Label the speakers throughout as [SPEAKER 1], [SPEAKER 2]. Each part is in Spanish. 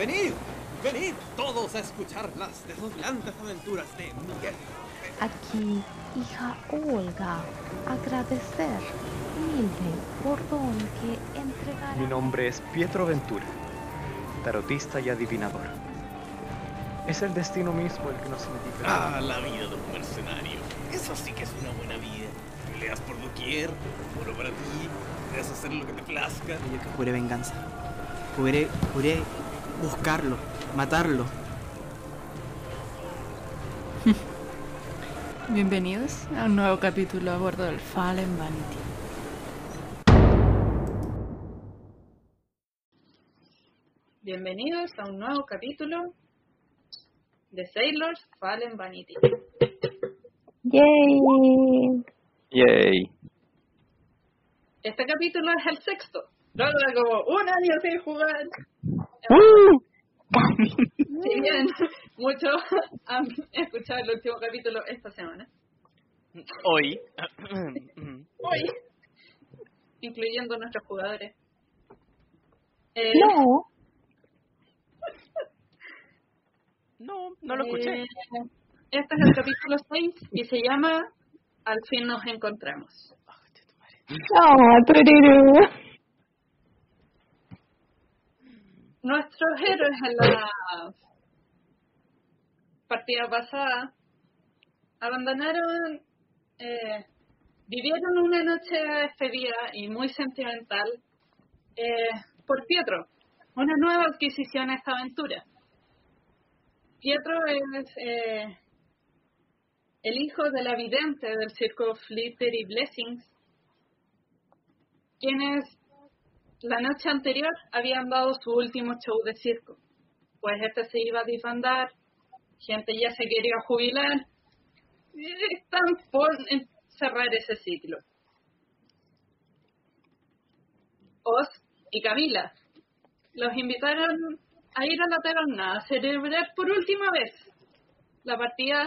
[SPEAKER 1] Venid, venid todos a escuchar las deslumbrantes aventuras de Miguel.
[SPEAKER 2] Aquí, hija Olga, agradecer humilde por don que entregará.
[SPEAKER 3] Mi nombre es Pietro Ventura, tarotista y adivinador. Es el destino mismo el que nos indica.
[SPEAKER 1] Ah, la vida de un mercenario. Eso sí que es una buena vida. Peleas por doquier, oro para ti, puedes hacer lo que te plazca.
[SPEAKER 4] Yo que juré venganza. Juré, juré buscarlo, matarlo.
[SPEAKER 5] Bienvenidos a un nuevo capítulo a bordo del Fallen Vanity.
[SPEAKER 6] Bienvenidos a un nuevo capítulo de Sailors Fallen Vanity.
[SPEAKER 2] ¡Yay!
[SPEAKER 3] Yay.
[SPEAKER 6] Este capítulo es el sexto. Luego de como un año sin jugar. Si bien muchos han escuchado el último capítulo esta semana.
[SPEAKER 7] Hoy.
[SPEAKER 6] Hoy. Incluyendo nuestros jugadores. Eh,
[SPEAKER 2] No,
[SPEAKER 7] No, no lo escuché.
[SPEAKER 6] eh, este es el capítulo 6 y se llama Al fin nos encontramos.
[SPEAKER 2] no,
[SPEAKER 6] Nuestros héroes en la partida pasada abandonaron, eh, vivieron una noche despedida y muy sentimental eh, por Pietro, una nueva adquisición a esta aventura. Pietro es eh, el hijo de la vidente del circo Flitter y Blessings, quienes la noche anterior habían dado su último show de circo. Pues este se iba a disbandar, gente ya se quería jubilar, están por cerrar ese ciclo. Oz y Camila los invitaron a ir a la taberna a celebrar por última vez la partida.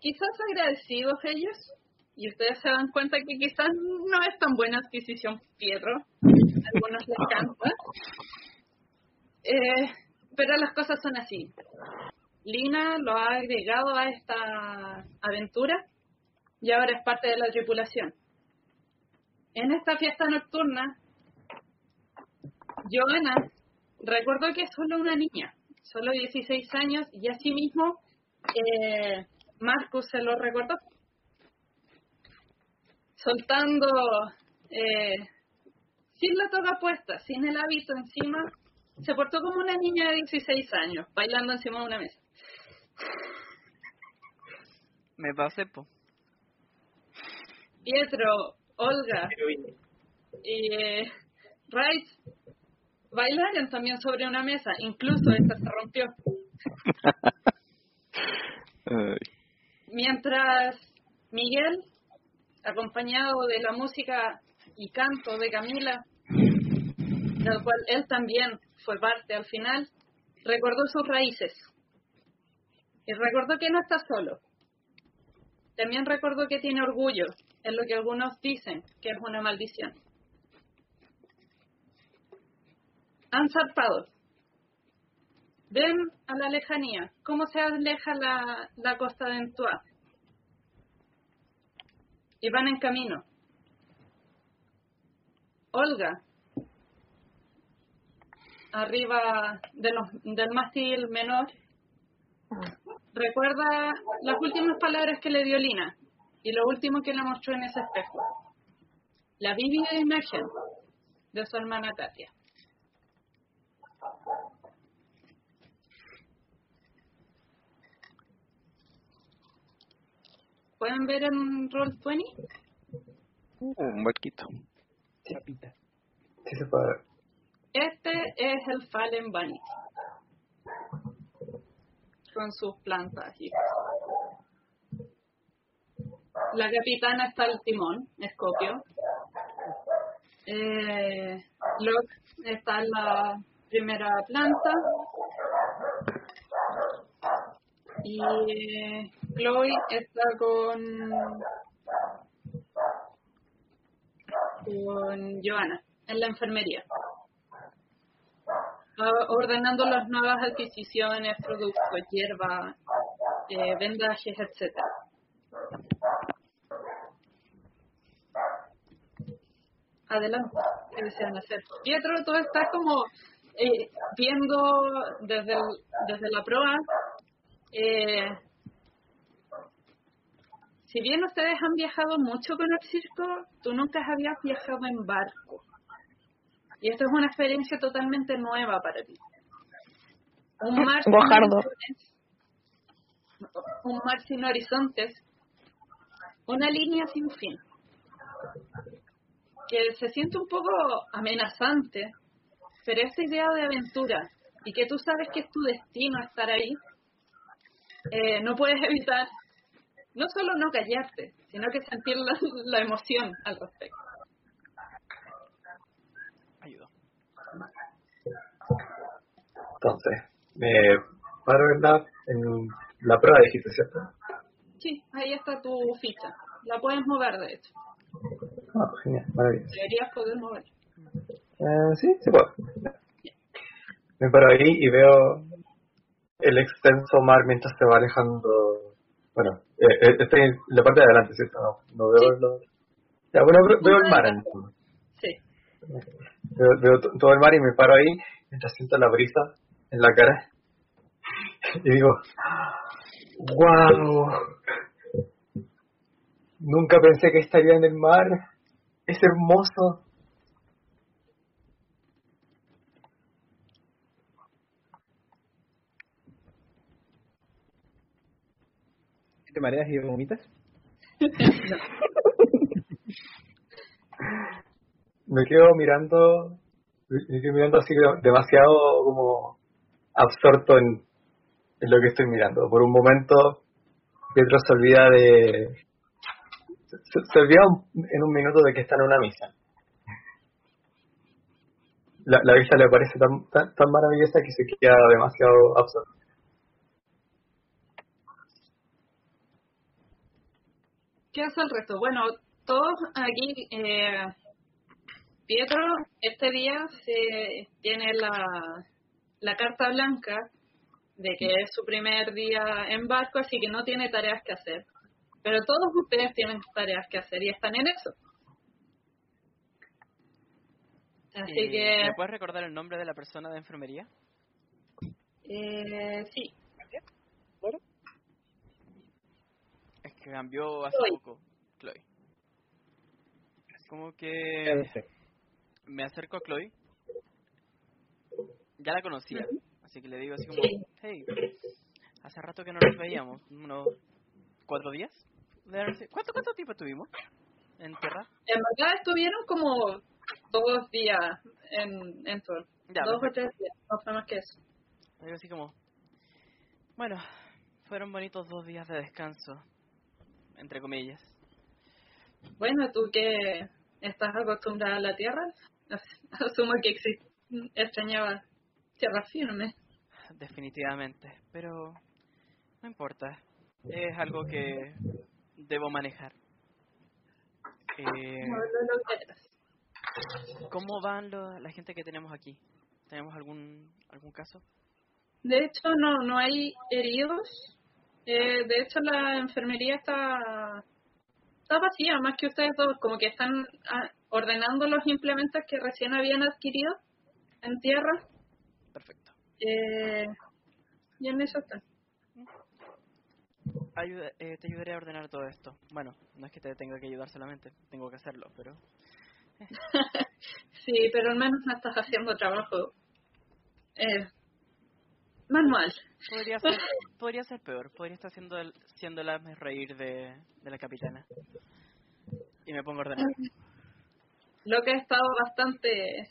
[SPEAKER 6] Quizás agradecidos ellos, y ustedes se dan cuenta que quizás no es tan buena adquisición Pietro, a algunos les encanta. Eh, pero las cosas son así. Lina lo ha agregado a esta aventura y ahora es parte de la tripulación. En esta fiesta nocturna, Joana recordó que es solo una niña, solo 16 años, y asimismo eh, Marcus se lo recordó. Soltando, eh, sin la toga puesta, sin el hábito encima, se portó como una niña de 16 años, bailando encima de una mesa.
[SPEAKER 7] Me pasé, po.
[SPEAKER 6] Pietro, Olga y eh, Rice bailaron también sobre una mesa, incluso esta se rompió. Mientras Miguel, acompañado de la música y canto de Camila, del cual él también fue parte al final, recordó sus raíces. Y recordó que no está solo. También recordó que tiene orgullo, en lo que algunos dicen que es una maldición. Han zarpado. Ven a la lejanía cómo se aleja la, la costa de Entua. Y van en camino. Olga, arriba de los, del mástil menor, recuerda las últimas palabras que le dio Lina y lo último que le mostró en ese espejo. La vívida imagen de su hermana Katia. ¿Pueden ver en Roll20?
[SPEAKER 3] Un barquito.
[SPEAKER 8] Chapita. Sí se puede ver.
[SPEAKER 6] Este es el Fallen Vanity. Con sus plantas y La capitana está al timón, Escopio. Eh, Locke está en la primera planta. Y eh, Chloe está con con Joana en la enfermería. ah, ordenando las nuevas adquisiciones, productos, hierba, eh, vendajes, etcétera. Adelante, ¿qué desean hacer? Pietro, tú estás como eh, viendo desde, desde la proa. Eh, si bien ustedes han viajado mucho con el circo, tú nunca habías viajado en barco. Y esto es una experiencia totalmente nueva para ti. Un mar sin horizontes, un mar sin horizontes, una línea sin fin, que se siente un poco amenazante, pero esta idea de aventura y que tú sabes que es tu destino estar ahí, eh, no puedes evitar no solo no callarte, sino que sentir la, la emoción al respecto.
[SPEAKER 7] Ayudo.
[SPEAKER 8] Entonces, me paro en la, en la prueba, dijiste, ¿cierto?
[SPEAKER 6] Sí, ahí está tu ficha. La puedes mover, de hecho.
[SPEAKER 8] Ah, genial, maravilloso.
[SPEAKER 6] Deberías poder mover.
[SPEAKER 8] Eh, sí, sí puedo. Me paro ahí y veo el extenso mar mientras se va alejando. Bueno, eh, eh, estoy en la parte de adelante, ¿cierto? No, no veo
[SPEAKER 6] Sí.
[SPEAKER 8] lo- Ya, bueno, veo, el mar. entonces.
[SPEAKER 6] Sí.
[SPEAKER 8] Veo, veo to- todo el mar y me paro ahí mientras siento la brisa en la cara. Y digo, ¡Wow! Nunca pensé que estaría en el mar. Es hermoso.
[SPEAKER 9] ¿Te mareas y vomitas?
[SPEAKER 8] Me quedo mirando, me quedo mirando así de- demasiado como absorto en, en lo que estoy mirando. Por un momento, Pietro se olvida de... Se, se olvida un- en un minuto de que está en una misa. La, la vista le parece tan, tan, tan maravillosa que se queda demasiado absorto.
[SPEAKER 6] ¿Qué hace el resto? Bueno, todos aquí, eh, Pietro, este día se tiene la, la carta blanca de que es su primer día en barco, así que no tiene tareas que hacer. Pero todos ustedes tienen tareas que hacer y están en eso. Así
[SPEAKER 7] Eh,
[SPEAKER 6] que,
[SPEAKER 7] ¿Me puedes recordar el nombre de la persona de enfermería?
[SPEAKER 6] eh, sí,
[SPEAKER 7] Es que cambió hace
[SPEAKER 6] Chloe.
[SPEAKER 7] poco. Chloe. Como que me acerco a Chloe. Ya la conocía, así que le digo así como, hey, hace rato que no nos veíamos, unos cuatro días. ¿Cuánto, cuánto tiempo estuvimos en tierra?
[SPEAKER 6] en verdad estuvieron como dos días en, en.
[SPEAKER 7] Ya,
[SPEAKER 6] dos o tres días, no fue más que eso.
[SPEAKER 7] Le digo así como, bueno, fueron bonitos dos días de descanso, entre comillas.
[SPEAKER 6] Bueno, tú que estás acostumbrada a la tierra, asumo que existe, extrañaba tierra firme.
[SPEAKER 7] Definitivamente, pero no importa. Es algo que debo manejar. Eh,
[SPEAKER 6] No lo lograrás.
[SPEAKER 7] ¿Cómo van lo- la gente que tenemos aquí? ¿Tenemos algún algún caso?
[SPEAKER 6] De hecho, no, no hay heridos. Eh, de hecho, la enfermería está, está vacía, más que ustedes dos, como que están ah, ordenando los implementos que recién habían adquirido en tierra.
[SPEAKER 7] Perfecto.
[SPEAKER 6] Eh, y en eso están.
[SPEAKER 7] Ayuda- eh, te ayudaré a ordenar todo esto. Bueno, no es que te tenga que ayudar solamente, tengo que hacerlo, pero
[SPEAKER 6] sí, pero al menos no estás haciendo trabajo eh, manual.
[SPEAKER 7] podría ser, podría ser peor. Podría estar siendo el, siendo el hazme reír de, de la capitana. Y me pongo a ordenar.
[SPEAKER 6] Lo que ha estado bastante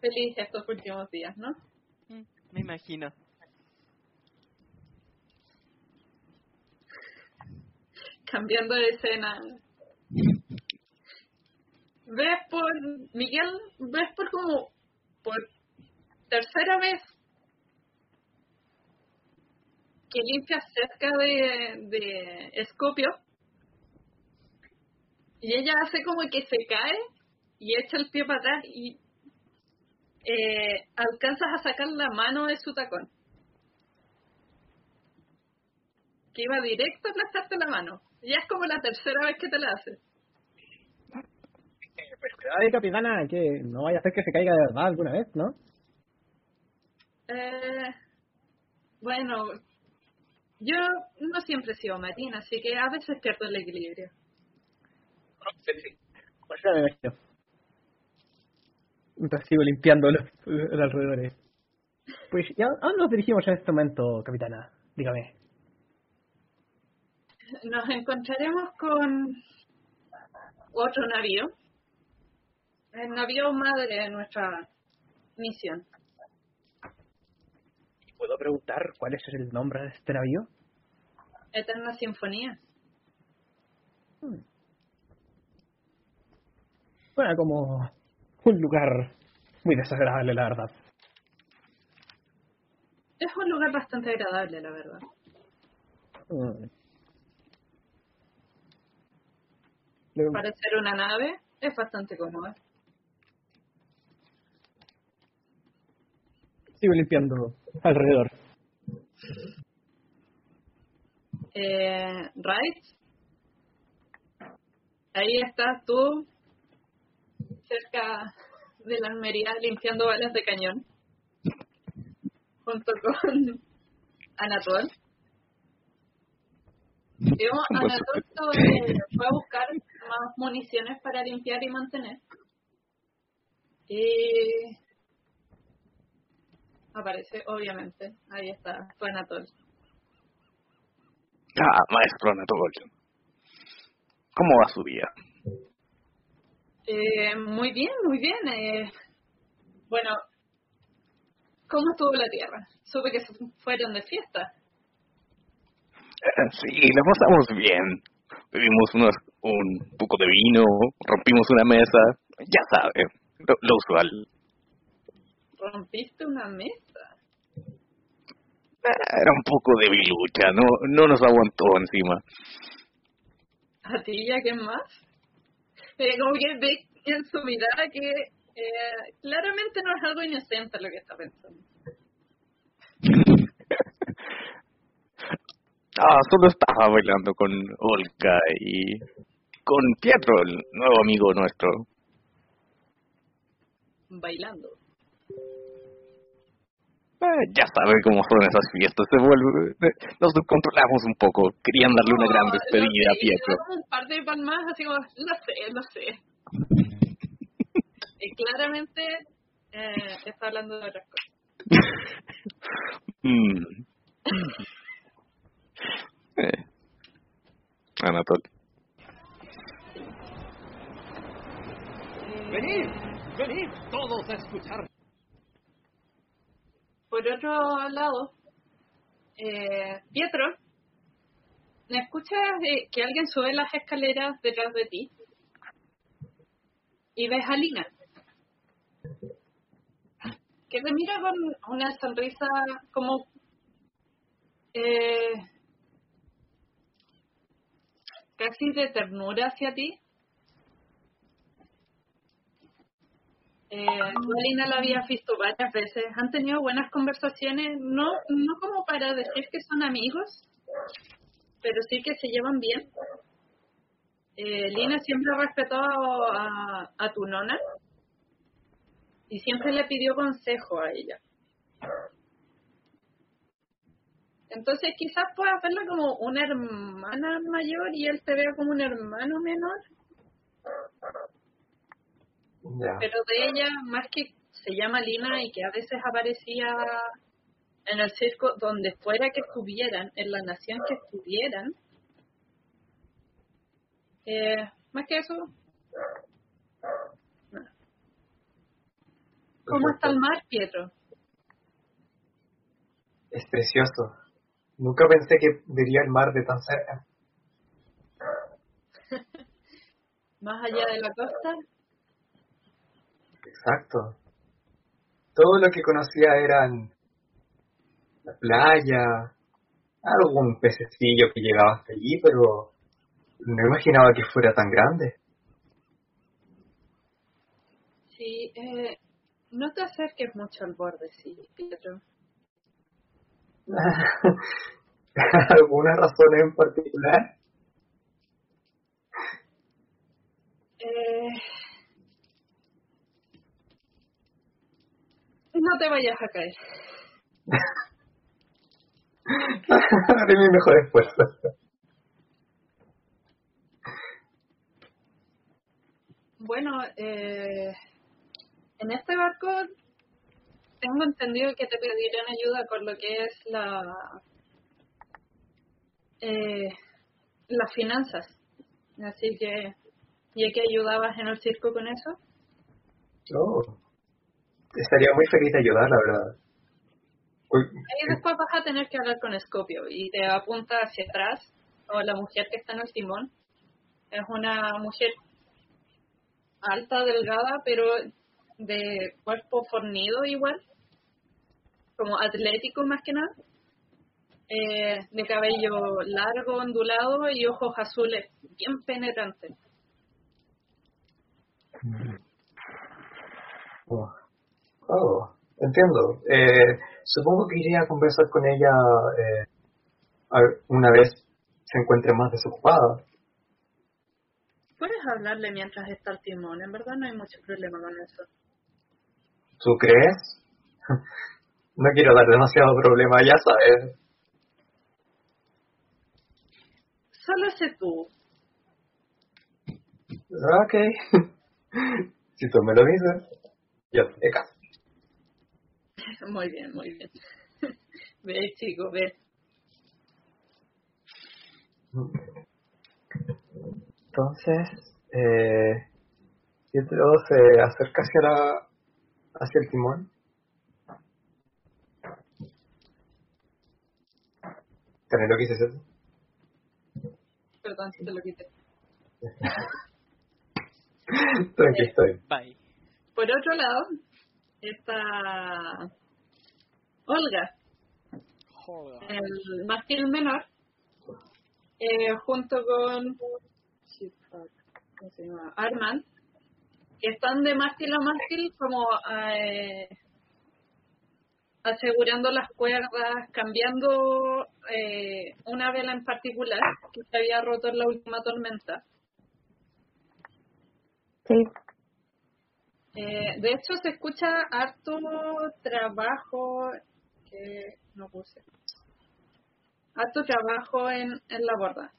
[SPEAKER 6] feliz estos últimos días, ¿no?
[SPEAKER 7] Mm, Me imagino.
[SPEAKER 6] Cambiando de escena. Ves por, Miguel, ves por como, por tercera vez que limpia cerca de, de Escopio y ella hace como que se cae y echa el pie para atrás y eh, alcanzas a sacar la mano de su tacón. Que iba directo a aplastarte la mano. Ya es como la tercera vez que te la hace.
[SPEAKER 9] Pero cuidado, capitana, que no vaya a hacer que se caiga de verdad alguna vez, ¿no?
[SPEAKER 6] Eh, bueno, yo no siempre he sido marina, así que a veces pierdo el equilibrio.
[SPEAKER 9] Sí, sí. Pues ya me imagino. Mientras sigo limpiando los, los alrededores. Pues, ¿y a a dónde nos dirigimos en este momento, capitana? Dígame.
[SPEAKER 6] Nos encontraremos con otro navío. El navío madre de nuestra misión.
[SPEAKER 9] ¿Puedo preguntar cuál es el nombre de este navío?
[SPEAKER 6] Eterna Sinfonía.
[SPEAKER 9] Suena como un lugar muy desagradable, la verdad.
[SPEAKER 6] Es un lugar bastante agradable, la verdad.
[SPEAKER 9] Mm.
[SPEAKER 6] Para ser una nave, es bastante cómoda.
[SPEAKER 9] Sigo limpiando alrededor.
[SPEAKER 6] Eh, right. Ahí estás tú, cerca de la Almería, limpiando balas de cañón. Junto con Anatol. Digamos, Anatol fue a buscar más municiones para limpiar y mantener. Y aparece, obviamente. Ahí está, fue Anatol.
[SPEAKER 1] Ah, maestro Anatol. ¿Cómo va su vida?
[SPEAKER 6] Eh, muy bien, muy bien. Eh, bueno, ¿cómo estuvo la Tierra? Supe que se fueron de fiesta.
[SPEAKER 1] Eh, Sí, la pasamos bien. Bebimos unos, un poco de vino, rompimos una mesa, ya sabe, lo, lo usual.
[SPEAKER 6] ¿Rompiste una mesa?
[SPEAKER 1] Eh, Era un poco debilucha, no, no nos aguantó encima.
[SPEAKER 6] ¿A ti y a quién más? Eh, como que ve en su mirada que eh, claramente no es algo inocente lo que está pensando.
[SPEAKER 1] Ah, solo estaba bailando con Olga y con Pietro, el nuevo amigo nuestro.
[SPEAKER 6] Bailando.
[SPEAKER 1] Eh, ya sabe cómo son esas fiestas, se vuelve, eh, nos descontrolamos un poco. Querían darle una gran
[SPEAKER 6] No,
[SPEAKER 1] despedida
[SPEAKER 6] lo
[SPEAKER 1] a Pietro.
[SPEAKER 6] le damos un par de palmas así como, lo sé, lo sé. y claramente eh, está hablando de otras cosas.
[SPEAKER 1] Mm. Eh. Anatol.
[SPEAKER 3] Venid, venid todos a escuchar.
[SPEAKER 6] Por otro lado, eh, Pietro, ¿me escuchas eh, que alguien sube las escaleras detrás de ti? Y ves a Lina, que te mira con una sonrisa como... Eh, casi de ternura hacia ti. Eh, tú a Lina la habías visto varias veces, han tenido buenas conversaciones, no, no como para decir que son amigos, pero sí que se llevan bien. Eh, Lina siempre ha respetado a, a tu nona y siempre le pidió consejo a ella. Entonces quizás puedas verla como una hermana mayor y él te vea como un hermano menor,
[SPEAKER 8] Ya.
[SPEAKER 6] pero de ella, más que se llama Lina y que a veces aparecía en el circo donde fuera que estuvieran, en la nación que estuvieran, eh, más que eso, no. ¿cómo está el mar, Pietro?
[SPEAKER 8] Es precioso. Nunca pensé que vería el mar de tan cerca.
[SPEAKER 6] Más allá de la costa,
[SPEAKER 8] Exacto. Todo lo que conocía eran la playa, algún pececillo que llegaba hasta allí, pero no imaginaba que fuera tan grande.
[SPEAKER 6] Sí, eh, No te acerques mucho al borde, sí, Pietro.
[SPEAKER 8] ¿Alguna razón en particular?
[SPEAKER 6] Eh, no te vayas a caer.
[SPEAKER 8] Haré mi mejor esfuerzo.
[SPEAKER 6] Bueno, eh, en este barco tengo entendido que te pedirán ayuda con lo que es la eh, las finanzas. Así que, ya que ayudabas en el circo con eso,
[SPEAKER 8] Oh, estaría muy feliz de ayudar, la verdad. Uy,
[SPEAKER 6] ahí después vas a tener que hablar con Scopio y te apunta hacia atrás, o la mujer que está en el timón. Es una mujer alta, delgada, pero de cuerpo fornido igual, como atlético más que nada, eh, de cabello largo, ondulado y ojos azules, bien penetrantes.
[SPEAKER 8] Oh, oh, entiendo. Eh, supongo que iría a conversar con ella eh, una vez se encuentre más desocupada.
[SPEAKER 6] Puedes hablarle mientras está el timón, en verdad no hay mucho problema con eso.
[SPEAKER 8] ¿Tú crees? No quiero dar demasiado problema, ya sabes.
[SPEAKER 6] Solo sé tú.
[SPEAKER 8] Ok. si tú me lo dices, yo te caso.
[SPEAKER 6] Muy bien, muy bien. ve, chico, ve.
[SPEAKER 8] Entonces, eh, Pietro se acerca hacia, la, hacia el timón. ¿También lo que hice eso?
[SPEAKER 6] Perdón si te lo quité.
[SPEAKER 8] Tranqui, estoy.
[SPEAKER 7] Bye.
[SPEAKER 6] Por otro lado, está Olga, el mástil menor, eh, junto con shit, fuck, ¿cómo se llama? Armand, que están de mástil a mástil como eh, asegurando las cuerdas, cambiando eh, una vela en particular que se había roto en la última tormenta.
[SPEAKER 2] Sí.
[SPEAKER 6] Eh, de hecho, se escucha harto trabajo que no puse. Harto trabajo en, en la borda.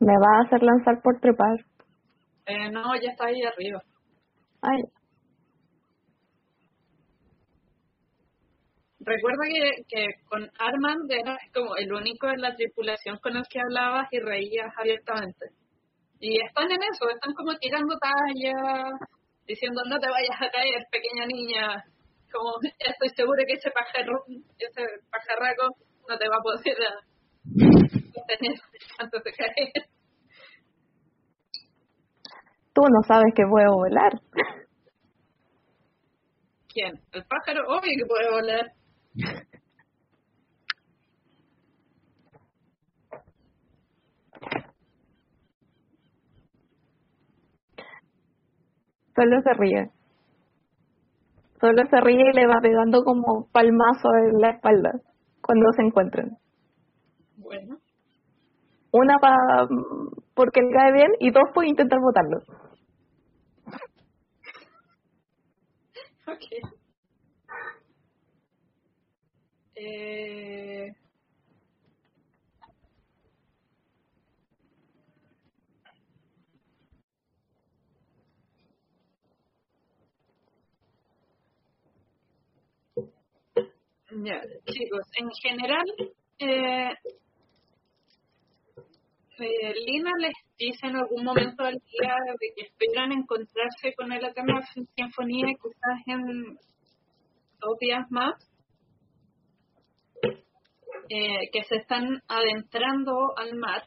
[SPEAKER 2] Me va a hacer lanzar por trepar.
[SPEAKER 6] Eh, no, ya está ahí arriba.
[SPEAKER 2] Ay,
[SPEAKER 6] Recuerda que, que con Armand eras como el único en la tripulación con el que hablabas y reías abiertamente. Y están en eso, están como tirando talla, diciendo no te vayas a caer, pequeña niña. Como estoy seguro que ese pájaro, ese pajarraco no te va a poder ah, tener antes de caer.
[SPEAKER 2] tú no sabes que puedo volar.
[SPEAKER 6] ¿Quién? ¿El pájaro? Obvio que puede volar.
[SPEAKER 2] Solo se ríe. Solo se ríe y le va pegando como palmazo en la espalda cuando se encuentran.
[SPEAKER 6] Bueno,
[SPEAKER 2] Una pa, porque le cae bien y dos por intentar botarlo.
[SPEAKER 6] ok. Eh... Chicos, en general, eh, eh, Lina les dice en algún momento del día de que esperan encontrarse con el Eterna Sinfonía quizás en dos días más, eh, que se están adentrando al mar,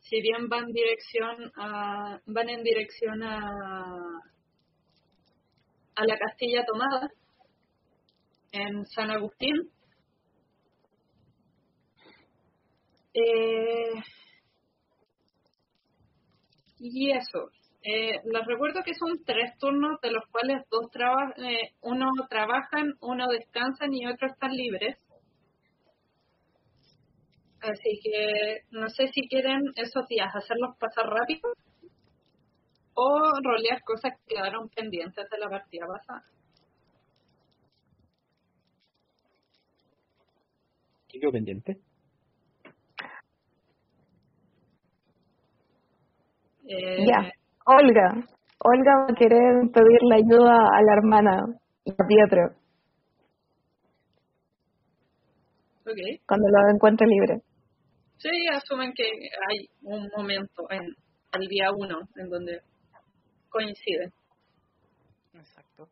[SPEAKER 6] si bien van dirección a, van en dirección a, la Castilla tomada en San Agustín. Eh, Y eso. Eh, les recuerdo que son tres turnos, de los cuales dos traba eh, uno trabajan, uno descansan y otro están libres. Así que no sé si quieren esos días hacerlos pasar rápido o rolear cosas que quedaron pendientes de la partida pasada.
[SPEAKER 10] ¿Qué quedó pendiente?
[SPEAKER 6] Eh,
[SPEAKER 2] Ya. Olga. Olga va a querer pedirle ayuda a la hermana y a Pietro
[SPEAKER 6] ok.
[SPEAKER 2] cuando lo encuentre libre.
[SPEAKER 6] Sí, asumen que hay un momento en el día uno en donde coinciden.
[SPEAKER 7] Exacto.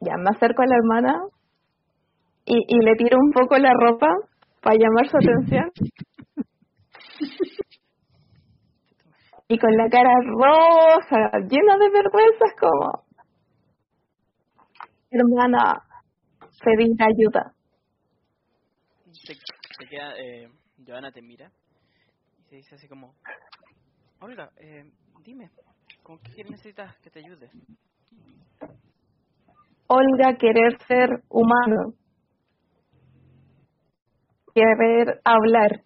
[SPEAKER 2] Ya, me acerco a la hermana y, y le tiro un poco la ropa para llamar su atención. Y con la cara roja, llena de vergüenzas, como... Hermana, pedir ayuda.
[SPEAKER 7] Se, queda, eh, Joana te mira y te dice así como, Olga, eh, dime, ¿con qué necesitas que te ayude?
[SPEAKER 2] Olga querer ser humano. Querer hablar.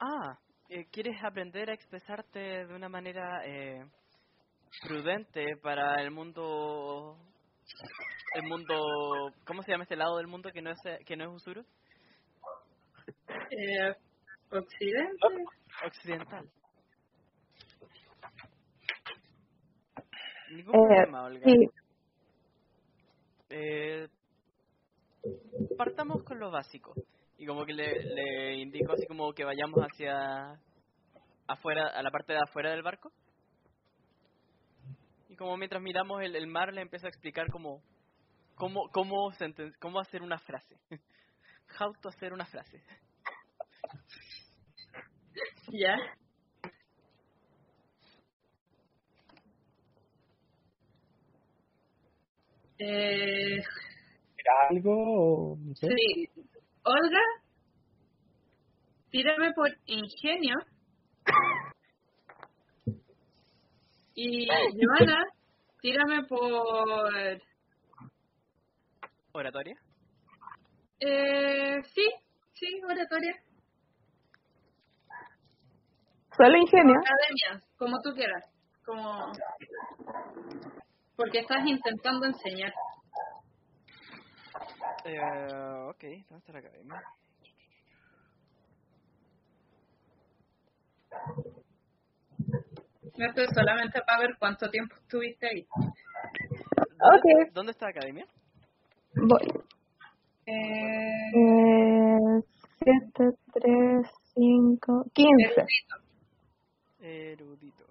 [SPEAKER 7] Ah, eh, ¿quieres aprender a expresarte de una manera eh, prudente para el mundo, el mundo, ¿cómo se llama este lado del mundo que no es que no es Usuru?
[SPEAKER 6] Eh, Occidente.
[SPEAKER 7] Occidental. Ningún
[SPEAKER 2] Eh,
[SPEAKER 7] problema, Olga.
[SPEAKER 2] sí,
[SPEAKER 7] Eh, partamos con lo básico. Y como que le, le indico así como que vayamos hacia afuera, a la parte de afuera del barco. Y como mientras miramos el, el mar le empiezo a explicar como cómo, cómo, cómo hacer una frase. How to hacer una frase.
[SPEAKER 6] Ya. Eh,
[SPEAKER 10] ¿Era algo? o no sé?
[SPEAKER 6] sí. Olga, tírame por ingenio. Y Joana, tírame por...
[SPEAKER 7] ¿Oratoria?
[SPEAKER 6] Eh, sí, sí, oratoria.
[SPEAKER 2] solo ingenio.
[SPEAKER 6] Academia, como tú quieras. Como... Porque estás intentando enseñar.
[SPEAKER 7] Eh, ok, ¿dónde está la academia?
[SPEAKER 6] Esto es solamente para ver cuánto tiempo estuviste ahí.
[SPEAKER 7] ¿Dónde,
[SPEAKER 2] Ok.
[SPEAKER 7] ¿Dónde está la academia?
[SPEAKER 2] Voy.
[SPEAKER 6] Eh,
[SPEAKER 2] Eh, 7, 3, 5, 15.
[SPEAKER 7] Erudito.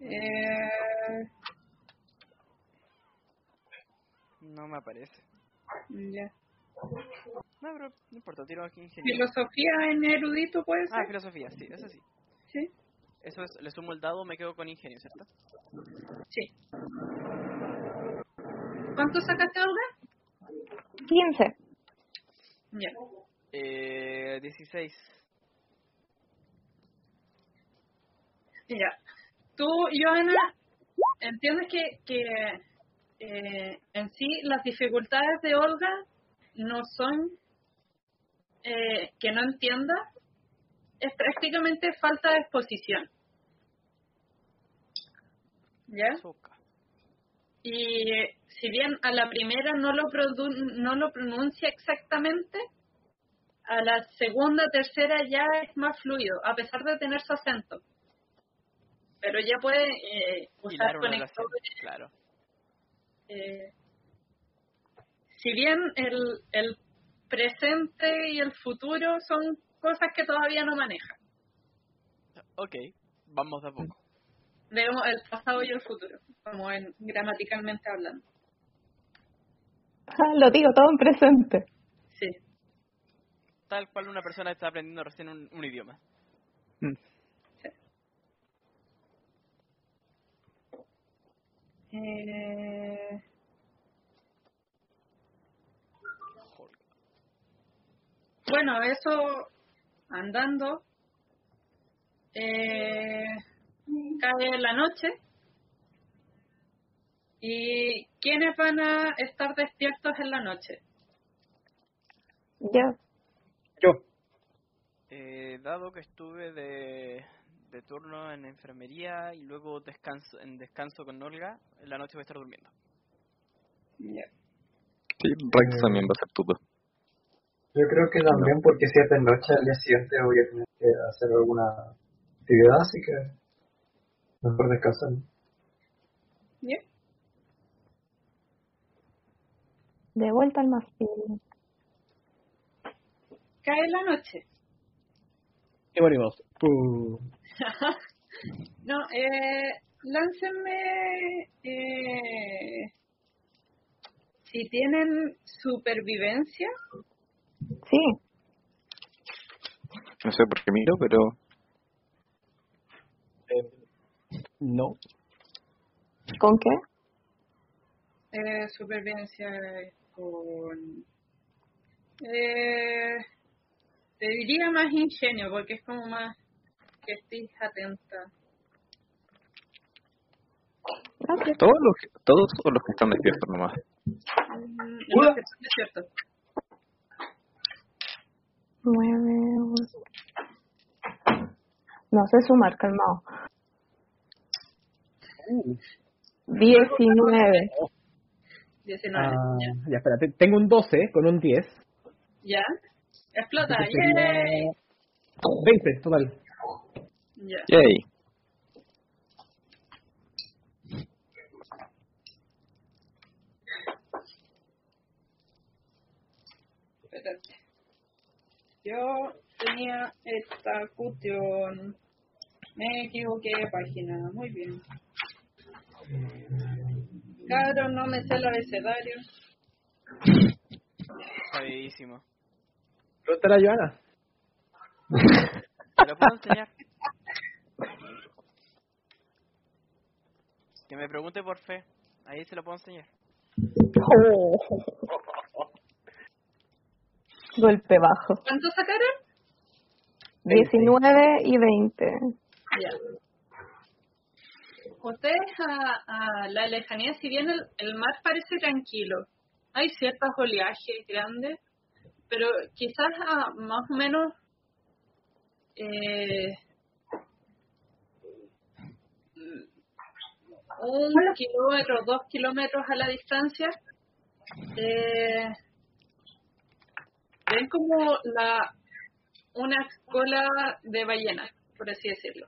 [SPEAKER 6] eh,
[SPEAKER 7] No me aparece.
[SPEAKER 6] ya.
[SPEAKER 7] No, pero no importa, tiro aquí ingenio.
[SPEAKER 6] Filosofía en erudito puede ser.
[SPEAKER 7] Ah, filosofía, sí, eso sí.
[SPEAKER 6] Sí.
[SPEAKER 7] Eso es, le sumo el dado, me quedo con ingenio, ¿cierto?
[SPEAKER 6] Sí. ¿Cuánto sacaste, Olga?
[SPEAKER 2] 15.
[SPEAKER 6] Ya.
[SPEAKER 7] Eh, 16.
[SPEAKER 6] Ya. Tú, Joana, entiendes que, que eh, en sí las dificultades de Olga no son eh, que no entienda, es prácticamente falta de exposición. ¿Ya?
[SPEAKER 7] Soca.
[SPEAKER 6] Y si bien a la primera no lo, produ- no lo pronuncia exactamente, a la segunda, tercera ya es más fluido, a pesar de tener su acento. Pero ya puede eh, usar conectores.
[SPEAKER 7] claro.
[SPEAKER 6] eh, si bien el, el presente y el futuro son cosas que todavía no maneja.
[SPEAKER 7] Ok, vamos de a poco.
[SPEAKER 6] Vemos el pasado y el futuro, como en, gramaticalmente hablando.
[SPEAKER 2] Ah, Lo digo todo en presente.
[SPEAKER 6] Sí.
[SPEAKER 7] Tal cual una persona está aprendiendo recién un, un idioma.
[SPEAKER 6] Eh, bueno, eso andando. eh, cae la noche. ¿Y quiénes van a estar despiertos en la noche?
[SPEAKER 2] Yo.
[SPEAKER 10] Yo.
[SPEAKER 7] Eh, dado que estuve de, de turno en enfermería y luego descanso en descanso con Olga, en la noche voy a estar durmiendo.
[SPEAKER 1] Sí, Rex también va a ser tuto.
[SPEAKER 8] Yo creo que también porque si es de noche al día siguiente voy a tener que hacer alguna actividad, así que mejor descansar.
[SPEAKER 2] De vuelta al mástil.
[SPEAKER 6] Cae la noche.
[SPEAKER 10] Y morimos.
[SPEAKER 6] No, eh, láncenme eh, si tienen supervivencia.
[SPEAKER 2] Sí.
[SPEAKER 1] No sé por qué miro, pero
[SPEAKER 10] eh, no.
[SPEAKER 2] ¿Con qué?
[SPEAKER 6] Eh, supervivencia con... Eh, te diría más ingenio, porque es como más que estés atenta.
[SPEAKER 1] todos los, que- todos o los que están despiertos nomás.
[SPEAKER 6] Mm, no, que son desiertos.
[SPEAKER 2] Nueve. No sé sumar, calmado.
[SPEAKER 10] Uh,
[SPEAKER 2] Diecinueve.
[SPEAKER 6] 19.
[SPEAKER 10] ah,
[SPEAKER 6] Ya.
[SPEAKER 10] espérate. Tengo un 12 con un 10.
[SPEAKER 6] ¿Ya? Explota. ¡Yay!
[SPEAKER 10] 20 total.
[SPEAKER 6] Ya.
[SPEAKER 1] Yay.
[SPEAKER 6] Espérate. Yo tenía esta cuestión. Me equivoqué de página. Muy bien. Claro, no me sé el abecedario.
[SPEAKER 7] Sabidísimo.
[SPEAKER 10] Pregúntale a Joana.
[SPEAKER 7] ¿Te lo puedo enseñar? Que me pregunte por fe. Ahí se lo puedo enseñar.
[SPEAKER 2] Oh. Golpe bajo.
[SPEAKER 6] ¿Cuánto sacaron?
[SPEAKER 2] Diecinueve y veinte.
[SPEAKER 6] Ya. Ustedes a, a la lejanía, si bien el, el mar parece tranquilo, hay ciertos oleajes grandes, pero quizás a más o menos eh, un kilómetro, dos kilómetros a la distancia, eh, ven como la una cola de ballena, por así decirlo,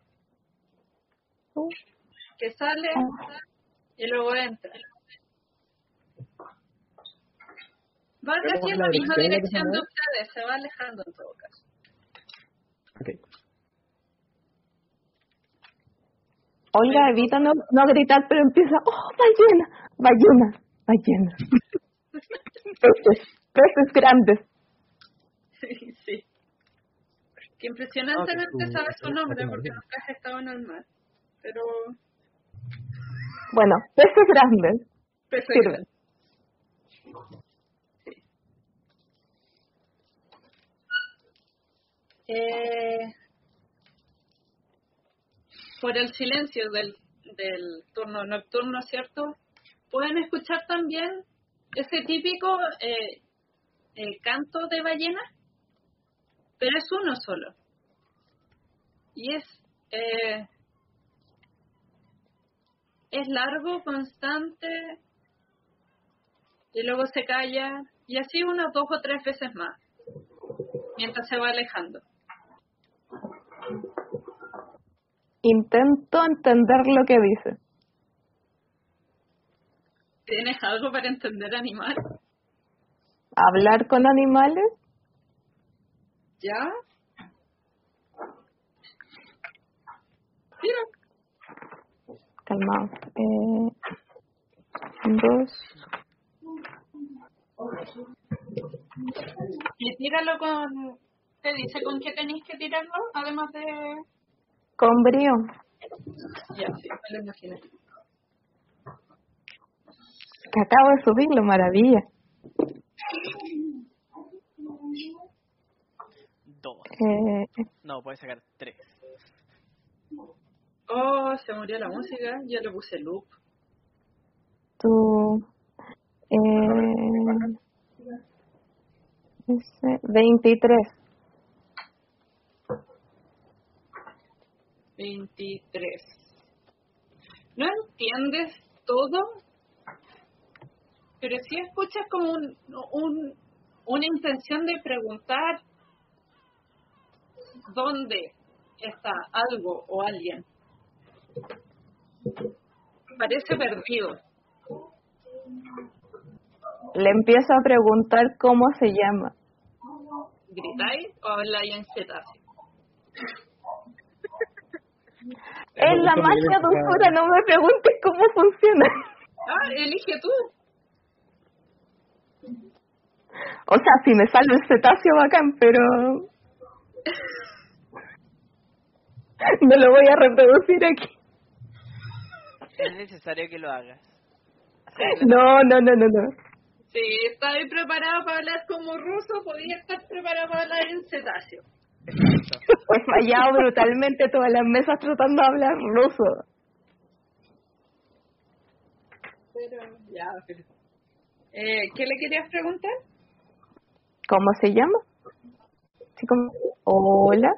[SPEAKER 6] que sale y luego entra. Va
[SPEAKER 10] ¿Vemos
[SPEAKER 6] casi en
[SPEAKER 10] la
[SPEAKER 6] la misma
[SPEAKER 10] dirección
[SPEAKER 6] de ustedes, se va alejando en todo caso.
[SPEAKER 10] Ok.
[SPEAKER 2] Olga evita no, no gritar, pero empieza, oh, ballena, ballena, ballena. peces, peces grandes.
[SPEAKER 6] Sí, sí. Que impresionantemente
[SPEAKER 10] Ah, que
[SPEAKER 6] sabe
[SPEAKER 10] tú-
[SPEAKER 6] su nombre porque nunca has estado en el mar. Pero
[SPEAKER 2] Bueno, peces grandes.
[SPEAKER 6] pese
[SPEAKER 2] Sirve.
[SPEAKER 6] que- Eh, por el silencio del, del turno nocturno, ¿cierto? Pueden escuchar también ese típico eh, eh, canto de ballena, pero es uno solo. Y es, eh, es largo, constante, y luego se calla, y así unas dos o tres veces más, mientras se va alejando.
[SPEAKER 2] Intento entender lo que dice.
[SPEAKER 6] ¿Tienes algo para entender animal?
[SPEAKER 2] Hablar con animales.
[SPEAKER 6] ¿Ya? Mira,
[SPEAKER 2] Calmado. Eh, dos.
[SPEAKER 6] y tíralo con... ¿Te dice con qué tenéis que tirarlo? Además de...
[SPEAKER 2] Con brío.
[SPEAKER 6] Ya, sí, me lo imaginé.
[SPEAKER 2] Que acabo de subirlo, maravilla.
[SPEAKER 7] Dos.
[SPEAKER 2] Eh,
[SPEAKER 7] No, puedes sacar tres.
[SPEAKER 6] Oh, se murió la música. Yo le puse loop.
[SPEAKER 2] Tu. Eh, ese, 23.
[SPEAKER 6] 23. No entiendes todo, pero sí escuchas como un, un, una intención de preguntar dónde está algo o alguien. Parece perdido.
[SPEAKER 2] Le empiezo a preguntar cómo se llama.
[SPEAKER 6] ¿Gritáis o habláis en cetáceo?
[SPEAKER 2] En la magia dulzura no me preguntes cómo funciona.
[SPEAKER 6] Ah, elige tú.
[SPEAKER 2] O sea, si me sale el cetáceo bacán, pero no lo voy a reproducir aquí.
[SPEAKER 7] Es necesario que lo hagas.
[SPEAKER 2] No, no, no, no, no.
[SPEAKER 6] Si estáis preparado para hablar como ruso, podía estar preparado para hablar en cetáceo.
[SPEAKER 2] He fallado brutalmente todas las mesas tratando de hablar ruso.
[SPEAKER 6] Pero ya, pero- eh, ¿Qué le querías preguntar?
[SPEAKER 2] ¿Cómo se llama? Como, hola.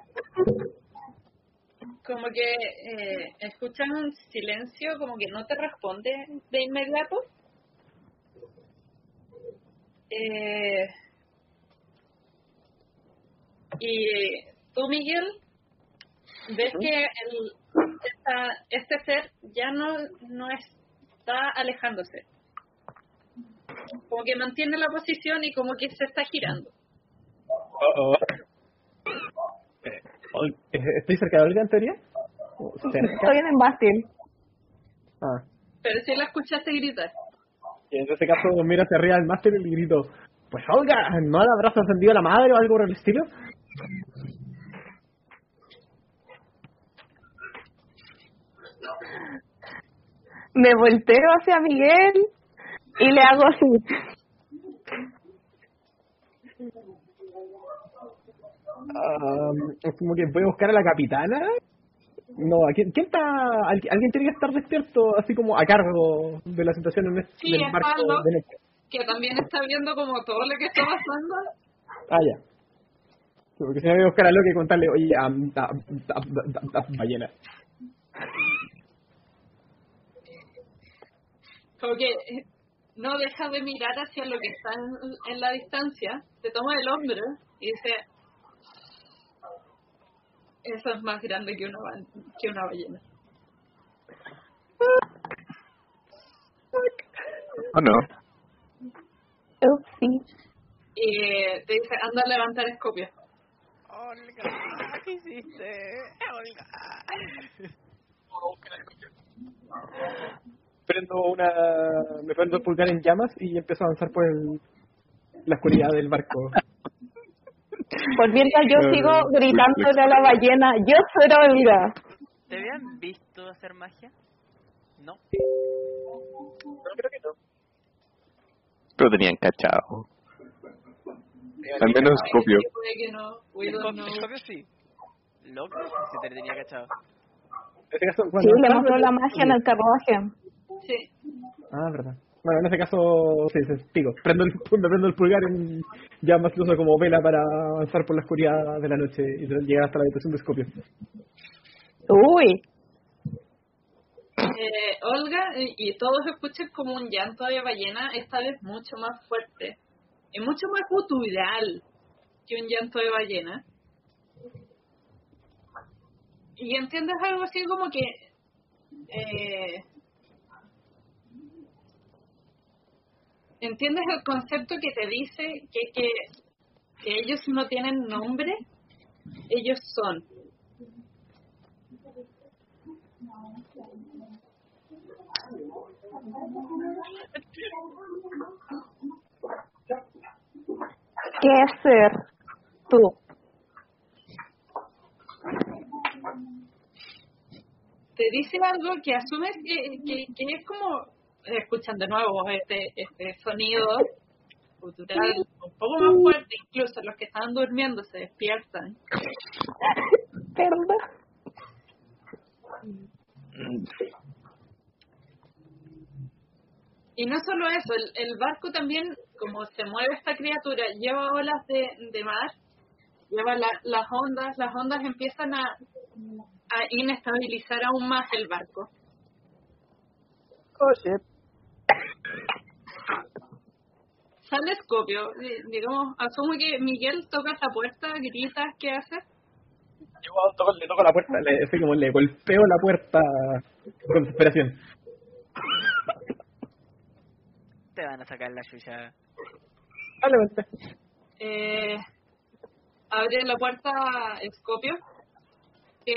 [SPEAKER 6] Como que eh, escuchas un silencio, como que no te responde de inmediato. Eh, y tú, Miguel, ves que el, esta- este ser ya no, no está alejándose. Como que mantiene la posición y como que se está girando.
[SPEAKER 10] Oh, oh. ¿Estoy cerca de Olga en teoría?
[SPEAKER 2] Estoy en el mástil.
[SPEAKER 10] Ah.
[SPEAKER 6] Pero si la escuchaste gritar.
[SPEAKER 10] Y en ese caso miro hacia arriba del máster y le grito, pues Olga, ¿no le habrás encendido a la madre o algo por el estilo?
[SPEAKER 2] Me volteo hacia Miguel y le hago así.
[SPEAKER 10] Ah, es como que voy a buscar a la capitana. No, ¿a quién, quién está? al- Alguien tiene que estar despierto, así como a cargo de la situación en este,
[SPEAKER 6] Sí,
[SPEAKER 10] del
[SPEAKER 6] está
[SPEAKER 10] barco
[SPEAKER 6] Lo-
[SPEAKER 10] de
[SPEAKER 6] que también está viendo como todo lo que está pasando.
[SPEAKER 10] Ah, ya. Sí, Porque si no voy a buscar a Loki y contarle, oye, a, a, a- a- a- a- ballena.
[SPEAKER 6] Como que eh, no deja de mirar hacia lo que está en, en la distancia, te toma el hombro y dice, eso es más grande que una, que una ballena.
[SPEAKER 1] ¿O no?
[SPEAKER 2] Upsi.
[SPEAKER 6] Y te dice, anda a levantar escopio.
[SPEAKER 7] Olga, ¿qué hiciste? Olga.
[SPEAKER 10] Prendo una, me prendo el pulgar en llamas y empiezo a avanzar por el, la oscuridad del barco.
[SPEAKER 2] Por mientras yo
[SPEAKER 10] No,
[SPEAKER 2] sigo
[SPEAKER 10] no, no.
[SPEAKER 2] gritándole a la ballena, yo soy Olga.
[SPEAKER 7] ¿Te habían visto hacer magia? No.
[SPEAKER 10] creo que no.
[SPEAKER 1] Pero tenían cachado. Al menos copio.
[SPEAKER 6] Puede que no, we don't know.
[SPEAKER 7] Escopio sí. Loco, si te tenía cachado.
[SPEAKER 10] Caso,
[SPEAKER 2] Sí, le mostró la magia en el carruaje.
[SPEAKER 6] Sí.
[SPEAKER 10] Ah, verdad. Bueno, en ese caso, sí, sí, digo, prendo el, me prendo el pulgar en llamas, lo uso como vela para avanzar por la oscuridad de la noche y llegar hasta la habitación de Scopio.
[SPEAKER 2] Uy,
[SPEAKER 6] Eh, Olga, y y todos escuchan como un llanto de ballena, esta vez mucho más fuerte. Es mucho más gutural que un llanto de ballena. Y entiendes algo así como que... eh, ¿Entiendes el concepto que te dice que, que, que ellos no tienen nombre? Ellos son.
[SPEAKER 2] ¿qué es ser tú?
[SPEAKER 6] te dice algo que asumes que, que, que es como, escuchan de nuevo este, este sonido cultural un poco más fuerte, incluso los que estaban durmiendo se despiertan.
[SPEAKER 2] ¿Verdad?
[SPEAKER 6] Y no solo eso, el, el barco también, como se mueve esta criatura, lleva olas de, de mar, lleva la- las ondas, las ondas empiezan a, a inestabilizar aún más el barco.
[SPEAKER 10] Oh, shit.
[SPEAKER 6] Sale Scopio, di- digamos, asumo que Miguel toca la puerta, grita, ¿qué hace?
[SPEAKER 10] Yo toco- le toco la puerta, le, así como le golpeo la puerta con desesperación.
[SPEAKER 7] Te van a sacar la chucha.
[SPEAKER 10] Probablemente.
[SPEAKER 6] Eh, abre la puerta Scopio, que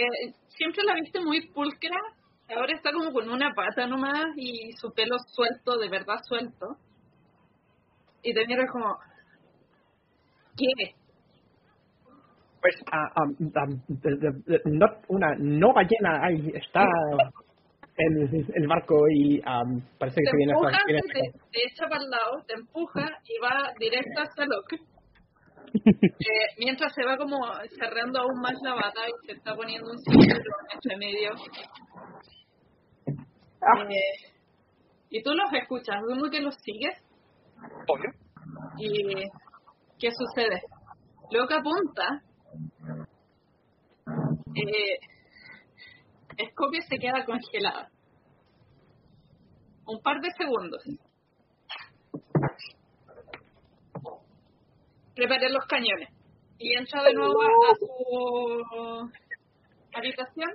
[SPEAKER 6] siempre la viste muy pulcra, ahora está como con una pata nomás y su pelo suelto, de verdad suelto. Y te mira como, ¿qué?
[SPEAKER 10] Pues, ah, ah, ah, de- de- de- no, una no ballena ahí está en el barco y ah, parece que
[SPEAKER 6] Te
[SPEAKER 10] se viene
[SPEAKER 6] empuja,
[SPEAKER 10] hasta... viene
[SPEAKER 6] te,
[SPEAKER 10] hasta-
[SPEAKER 6] te echa para el lado, te empuja y va directo hacia Locke. Eh, mientras se va como cerrando aún más la bata y se está poniendo un cinturón entre medio. Eh, y tú los escuchas, uno que los sigues. ¿Y qué sucede? Locke apunta. Eh, Scopio se queda congelada. Un par de segundos. Prepare los cañones. Y entra de nuevo a su habitación.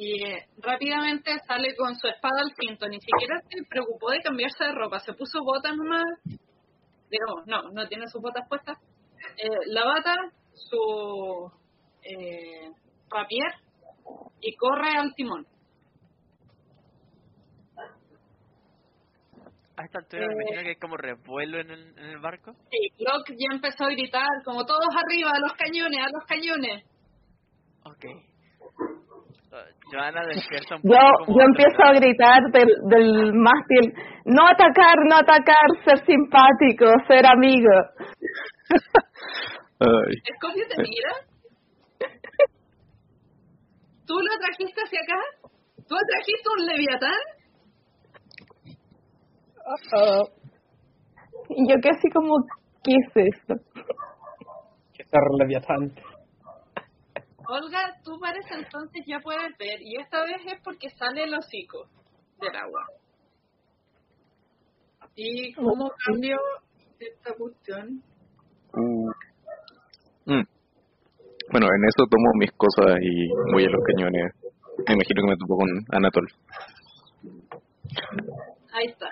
[SPEAKER 6] Y eh, rápidamente sale con su espada al cinto. Ni siquiera se preocupó de cambiarse de ropa. Se puso botas nomás. Digamos, no, no tiene sus botas puestas. Eh, la bata, su eh, rapier y corre al timón.
[SPEAKER 7] A esta altura me
[SPEAKER 6] Eh.
[SPEAKER 7] imagino que hay como revuelo en el, en el barco.
[SPEAKER 6] Sí, Locke ya empezó a gritar, como todos arriba, a los cañones, a los cañones.
[SPEAKER 7] Ok. Uh, Joana despierta un
[SPEAKER 2] Yo,
[SPEAKER 7] poco como
[SPEAKER 2] yo empiezo a gritar del, del mástil, no atacar, no atacar, ser simpático, ser amigo.
[SPEAKER 1] Ay.
[SPEAKER 6] Scorpio te mira. ¿Tú lo trajiste hacia acá? ¿Tú trajiste un leviatán?
[SPEAKER 2] Y yo que así como, ¿qué es esto?
[SPEAKER 10] que ser leviatán.
[SPEAKER 6] Olga, tú para ese entonces ya puedes ver, y esta vez es porque sale el hocico del agua. ¿Y cómo cambió esta cuestión?
[SPEAKER 1] Uh. Mm. Bueno, en eso tomo mis cosas y voy a los cañones. Me imagino que me topo con Anatol.
[SPEAKER 6] Ahí está.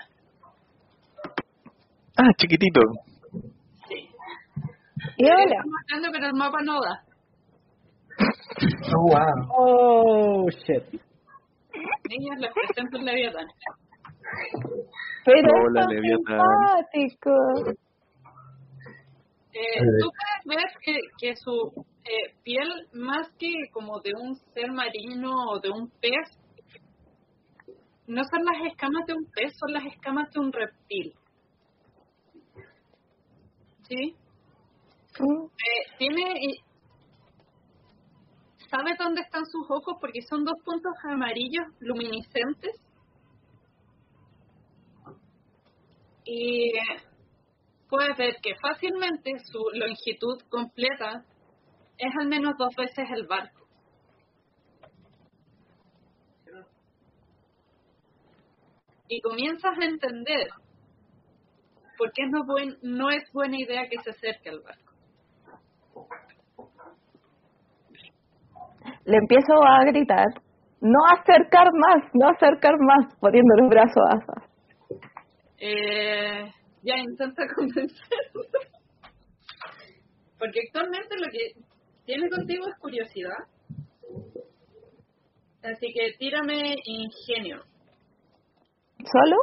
[SPEAKER 1] Ah, chiquitito.
[SPEAKER 6] Sí.
[SPEAKER 2] Y hola.
[SPEAKER 6] Marcando, pero el mapa no da.
[SPEAKER 8] Oh, wow.
[SPEAKER 10] Oh, shit.
[SPEAKER 6] Niñas, les presento el leviatán.
[SPEAKER 2] Pero
[SPEAKER 1] Hola,
[SPEAKER 2] es simpático.
[SPEAKER 6] Eh, tú puedes ver que, que su eh, piel, más que como de un ser marino o de un pez, no son las escamas de un pez, son las escamas de un reptil. ¿Sí?
[SPEAKER 2] Mm,
[SPEAKER 6] Eh, tiene... ¿Sabes dónde están sus ojos? Porque son dos puntos amarillos luminiscentes. Y puedes ver que fácilmente su longitud completa es al menos dos veces el barco. Y comienzas a entender por qué no es buena idea que se acerque al barco.
[SPEAKER 2] Le empiezo a gritar, no acercar más, no acercar más, poniendo los brazos asas.
[SPEAKER 6] Eh, ya intenta convencerlo. Porque actualmente lo que tiene contigo es curiosidad. Así que tírame ingenio.
[SPEAKER 2] ¿Solo?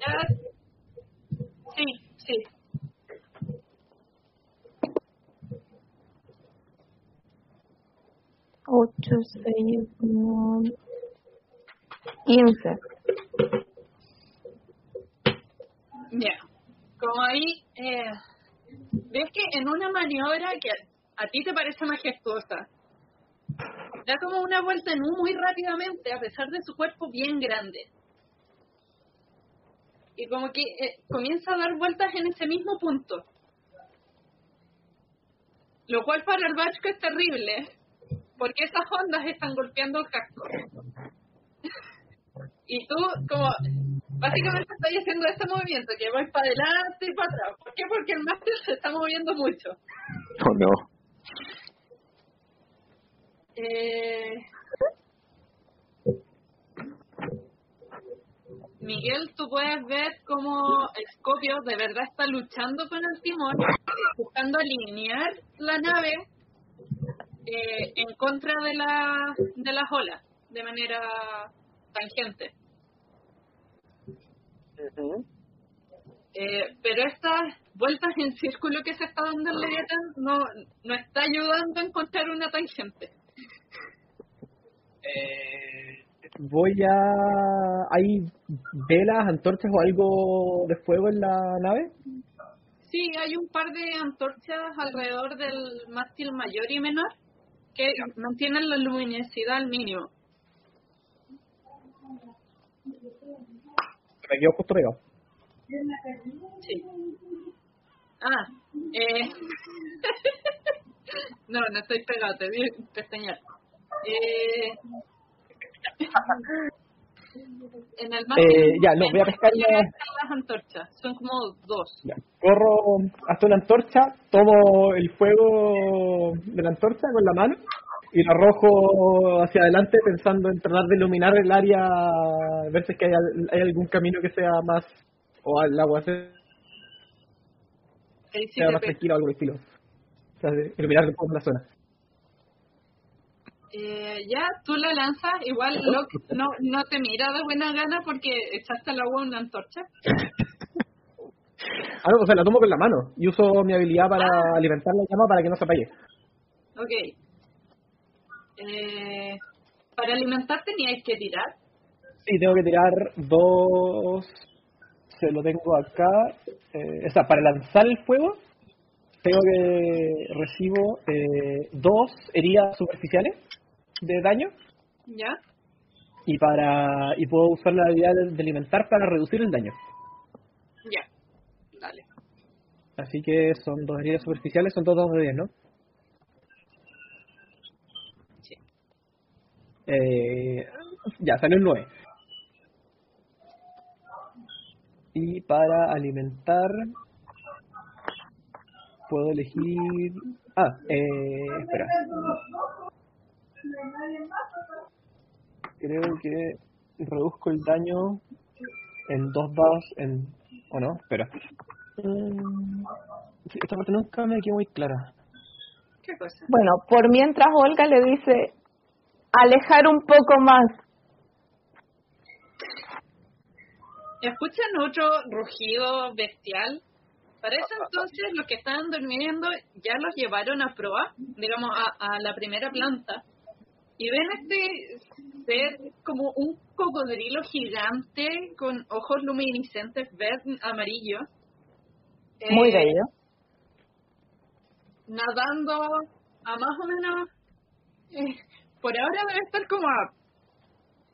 [SPEAKER 6] Ya. Sí, sí.
[SPEAKER 2] Ocho, seis, nueve, quince.
[SPEAKER 6] Ya. Como ahí eh, ves que en una maniobra que a, a ti te parece majestuosa, da como una vuelta en U muy rápidamente, a pesar de su cuerpo bien grande. Y como que eh, comienza a dar vueltas en ese mismo punto. Lo cual para el Bachko es terrible, porque esas ondas están golpeando el casco. y tú, como, básicamente estás haciendo este movimiento, que vais para adelante y para atrás. ¿Por qué? Porque el máster se está moviendo mucho.
[SPEAKER 1] Oh no.
[SPEAKER 6] Eh... Miguel, tú puedes ver cómo Scopio de verdad está luchando con el timón, buscando alinear la nave eh, en contra de, la, de las olas, de manera tangente. Eh, pero estas vueltas en círculo que se está dando el Leviatán no, no está ayudando a encontrar una tangente.
[SPEAKER 10] Eh, voy a... ¿Hay velas, antorchas o algo de fuego en la nave?
[SPEAKER 6] Sí, hay un par de antorchas alrededor del mástil mayor y menor que mantienen la luminosidad al mínimo.
[SPEAKER 10] Me quedo justo pegado.
[SPEAKER 6] Sí. Ah, eh... no, no estoy pegado, te vi pestañear. Eh... en el mástil
[SPEAKER 10] Eh, ya, no, voy a pescar la-
[SPEAKER 6] las antorchas, son como dos.
[SPEAKER 10] Ya. Corro hasta una antorcha, tomo el fuego de la antorcha con la mano y lo arrojo hacia adelante pensando en tratar de iluminar el área, ver si es que hay, al- hay algún camino que sea más, o al agua sea más tranquilo o algo del estilo. O sea, de iluminar un poco la zona.
[SPEAKER 6] Eh, ya, tú la lanzas, igual Locke no, no te mira de buena gana porque echaste al agua una antorcha.
[SPEAKER 10] Ah, no, o sea, la tomo con la mano y uso mi habilidad para alimentar la llama para que no se apague.
[SPEAKER 6] Ok. Eh, para alimentar teníais que tirar.
[SPEAKER 10] Sí, tengo que tirar dos. Se lo tengo acá. Eh, o sea, para lanzar el fuego, tengo que recibo eh, dos heridas superficiales de daño
[SPEAKER 6] ¿Ya?
[SPEAKER 10] y para y puedo usar la habilidad de, de alimentar para reducir el daño.
[SPEAKER 6] Ya. Dale.
[SPEAKER 10] Así que son dos heridas superficiales, son dos dados de 10, ¿no?
[SPEAKER 6] Sí.
[SPEAKER 10] Eh, ya, salió el 9. Y para alimentar puedo elegir... Ah, eh, espera. Creo que reduzco el daño en dos dados en... ¿O no? Espera. Mm, esta parte nunca me quedó muy clara.
[SPEAKER 6] ¿Qué cosa?
[SPEAKER 2] Bueno, por mientras Olga le dice alejar un poco más.
[SPEAKER 6] ¿Escuchan otro rugido bestial? Para ese entonces los que estaban durmiendo ya los llevaron a proa, digamos, a, a la primera planta. Y ven este ser como un cocodrilo gigante con ojos luminiscentes verde amarillo.
[SPEAKER 2] Muy
[SPEAKER 6] Eh,
[SPEAKER 2] bello.
[SPEAKER 6] nadando a más o menos, eh, por ahora debe estar como a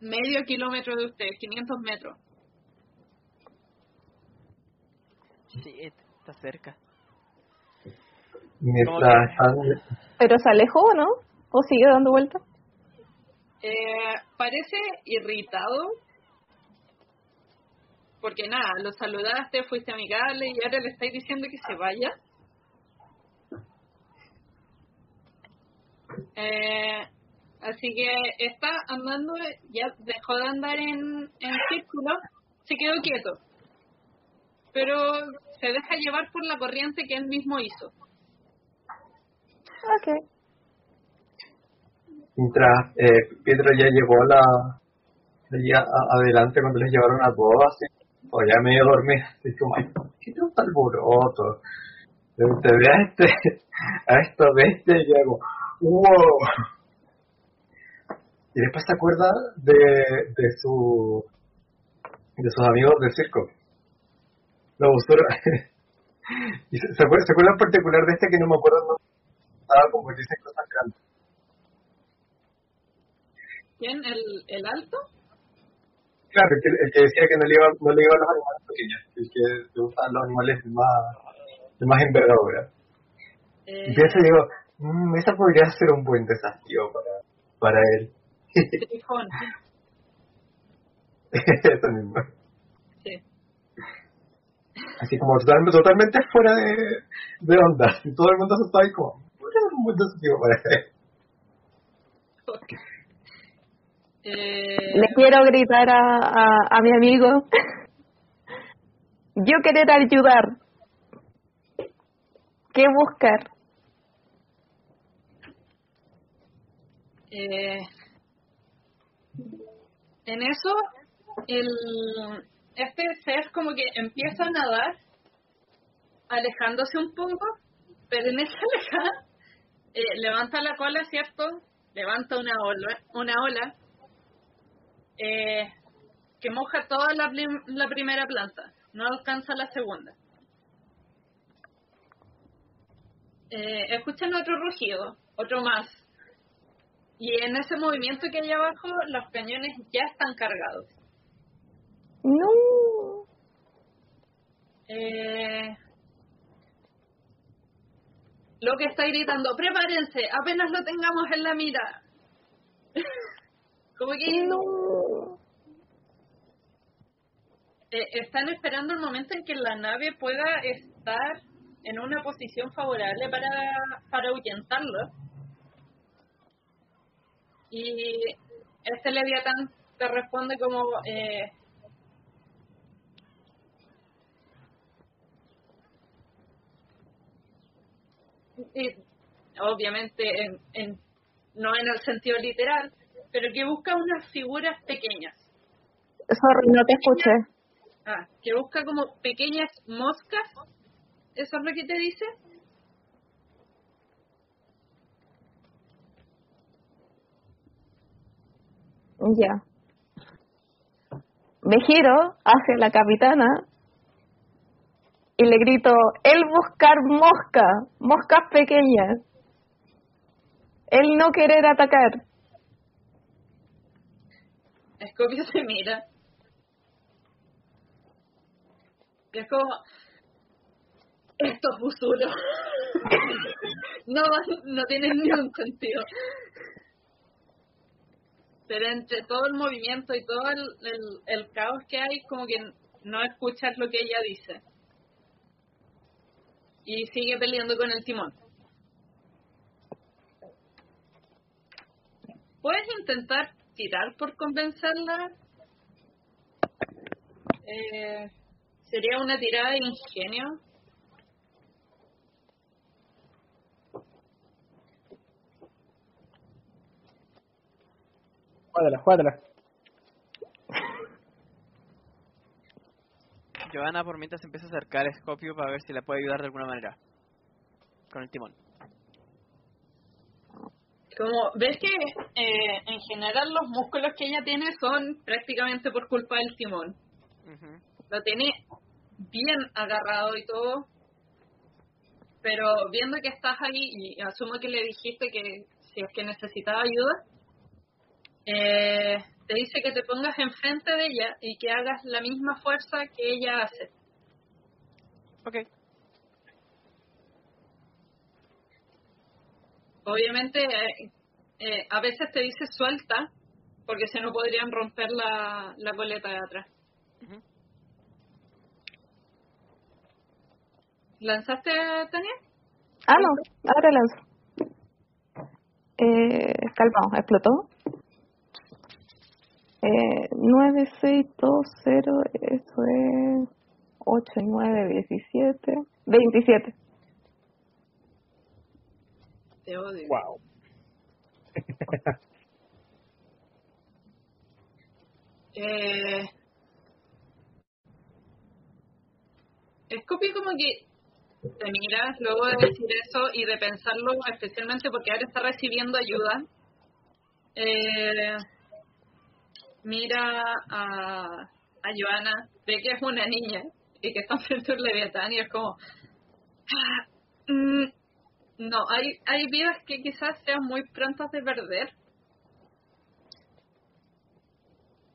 [SPEAKER 6] medio kilómetro de ustedes, 500 metros.
[SPEAKER 7] Sí, está cerca.
[SPEAKER 8] Mientras
[SPEAKER 2] ¿Pero se alejó no? ¿O sigue dando vueltas?
[SPEAKER 6] Eh, parece irritado porque nada, lo saludaste, fuiste amigable y ahora le estáis diciendo que se vaya. Eh, así que está andando, ya dejó de andar en, en círculo, se quedó quieto, pero se deja llevar por la corriente que él mismo hizo.
[SPEAKER 2] Ok.
[SPEAKER 8] Mientras eh, Pietro ya llevó la allá adelante cuando les llevaron a todos así o ya medio dormida así como "Ay, ¿qué tanto alboroto? te ve a este a esta bestia y yo hago wow y después se acuerda de, de su de sus amigos del circo los usuros Y se, se, acuerda, en particular de este que no me acuerdo estaba como que dice cosas grandes.
[SPEAKER 6] ¿Quién? ¿El, el alto?
[SPEAKER 8] Claro, el que, el que decía que no le iba, no le iba a los animales pequeños, el que le gustaban los animales de más, de más envergadura.
[SPEAKER 6] Eh,
[SPEAKER 8] Y pienso y digo, mmm, esa podría ser un buen desafío para, para él.
[SPEAKER 6] Trifón.
[SPEAKER 8] Eso mismo.
[SPEAKER 6] Sí.
[SPEAKER 8] Así como totalmente, totalmente fuera de, de onda. Y todo el mundo se está ahí como, podría ser un buen desafío para él.
[SPEAKER 6] Eh,
[SPEAKER 2] Le quiero gritar a, a, a mi amigo. Yo querer ayudar. ¿Qué buscar?
[SPEAKER 6] eh, en eso, el, este ser como que empieza a nadar, alejándose un poco, pero en esa alejada eh, levanta la cola, ¿cierto? Levanta una ola, una ola eh, que moja toda la, la primera planta, no alcanza la segunda. Eh, escuchan otro rugido, otro más. Y en ese movimiento que hay abajo, los cañones ya están cargados.
[SPEAKER 2] No.
[SPEAKER 6] Eh, lo que está gritando, prepárense, apenas lo tengamos en la mira. Como que
[SPEAKER 2] No.
[SPEAKER 6] Eh, están esperando el momento en que la nave pueda estar en una posición favorable para, para ahuyentarlo. Y este Leviatán te responde como... Eh, y obviamente en, en- no en el sentido literal, pero que busca unas figuras pequeñas.
[SPEAKER 2] Sorry, no te escuché.
[SPEAKER 6] Ah, que busca como pequeñas moscas. ¿Eso es lo que te dice?
[SPEAKER 2] Ya. Me giro hacia la capitana y le grito, él buscar mosca, moscas pequeñas. Él no querer atacar.
[SPEAKER 6] Escopio se mira. Es como... Estos fusuros. no, no tienen ni un sentido. Pero entre todo el movimiento y todo el, el, el caos que hay, como que no escuchas lo que ella dice. Y sigue peleando con el timón. ¿Puedes intentar tirar por convencerla? Eh, sería una tirada de ingenio.
[SPEAKER 10] Júgatela, júgatela.
[SPEAKER 7] Johanna por mientras empieza a acercar a Scopio para ver si le puede ayudar de alguna manera. Con el timón.
[SPEAKER 6] Como ves que eh, en general los músculos que ella tiene son prácticamente por culpa del timón.
[SPEAKER 7] Ujú.
[SPEAKER 6] Lo tiene bien agarrado y todo. Pero viendo que estás ahí y asumo que le dijiste que si es que necesitaba ayuda, eh, te dice que te pongas enfrente de ella y que hagas la misma fuerza que ella hace.
[SPEAKER 7] Ok.
[SPEAKER 6] Obviamente, eh, eh, a veces te dice suelta, porque si no podrían romper la, la coleta de atrás.
[SPEAKER 7] Ujú.
[SPEAKER 6] ¿Lanzaste, Tania?
[SPEAKER 2] Ah, no, ahora lanzo. Eh, calmado, explotó. Eh, 9, 6, 2, 0, eso es 8 y 9, 17, 27.
[SPEAKER 6] Te odio.
[SPEAKER 10] Wow.
[SPEAKER 6] Eh, Scoopy como que te miras luego de decir eso y de pensarlo, especialmente porque ahora está recibiendo ayuda. Eh, mira a, a Joana, ve que es una niña y que está frente a un leviatán y es como, No, hay, hay vidas que quizás sean muy prontas de perder.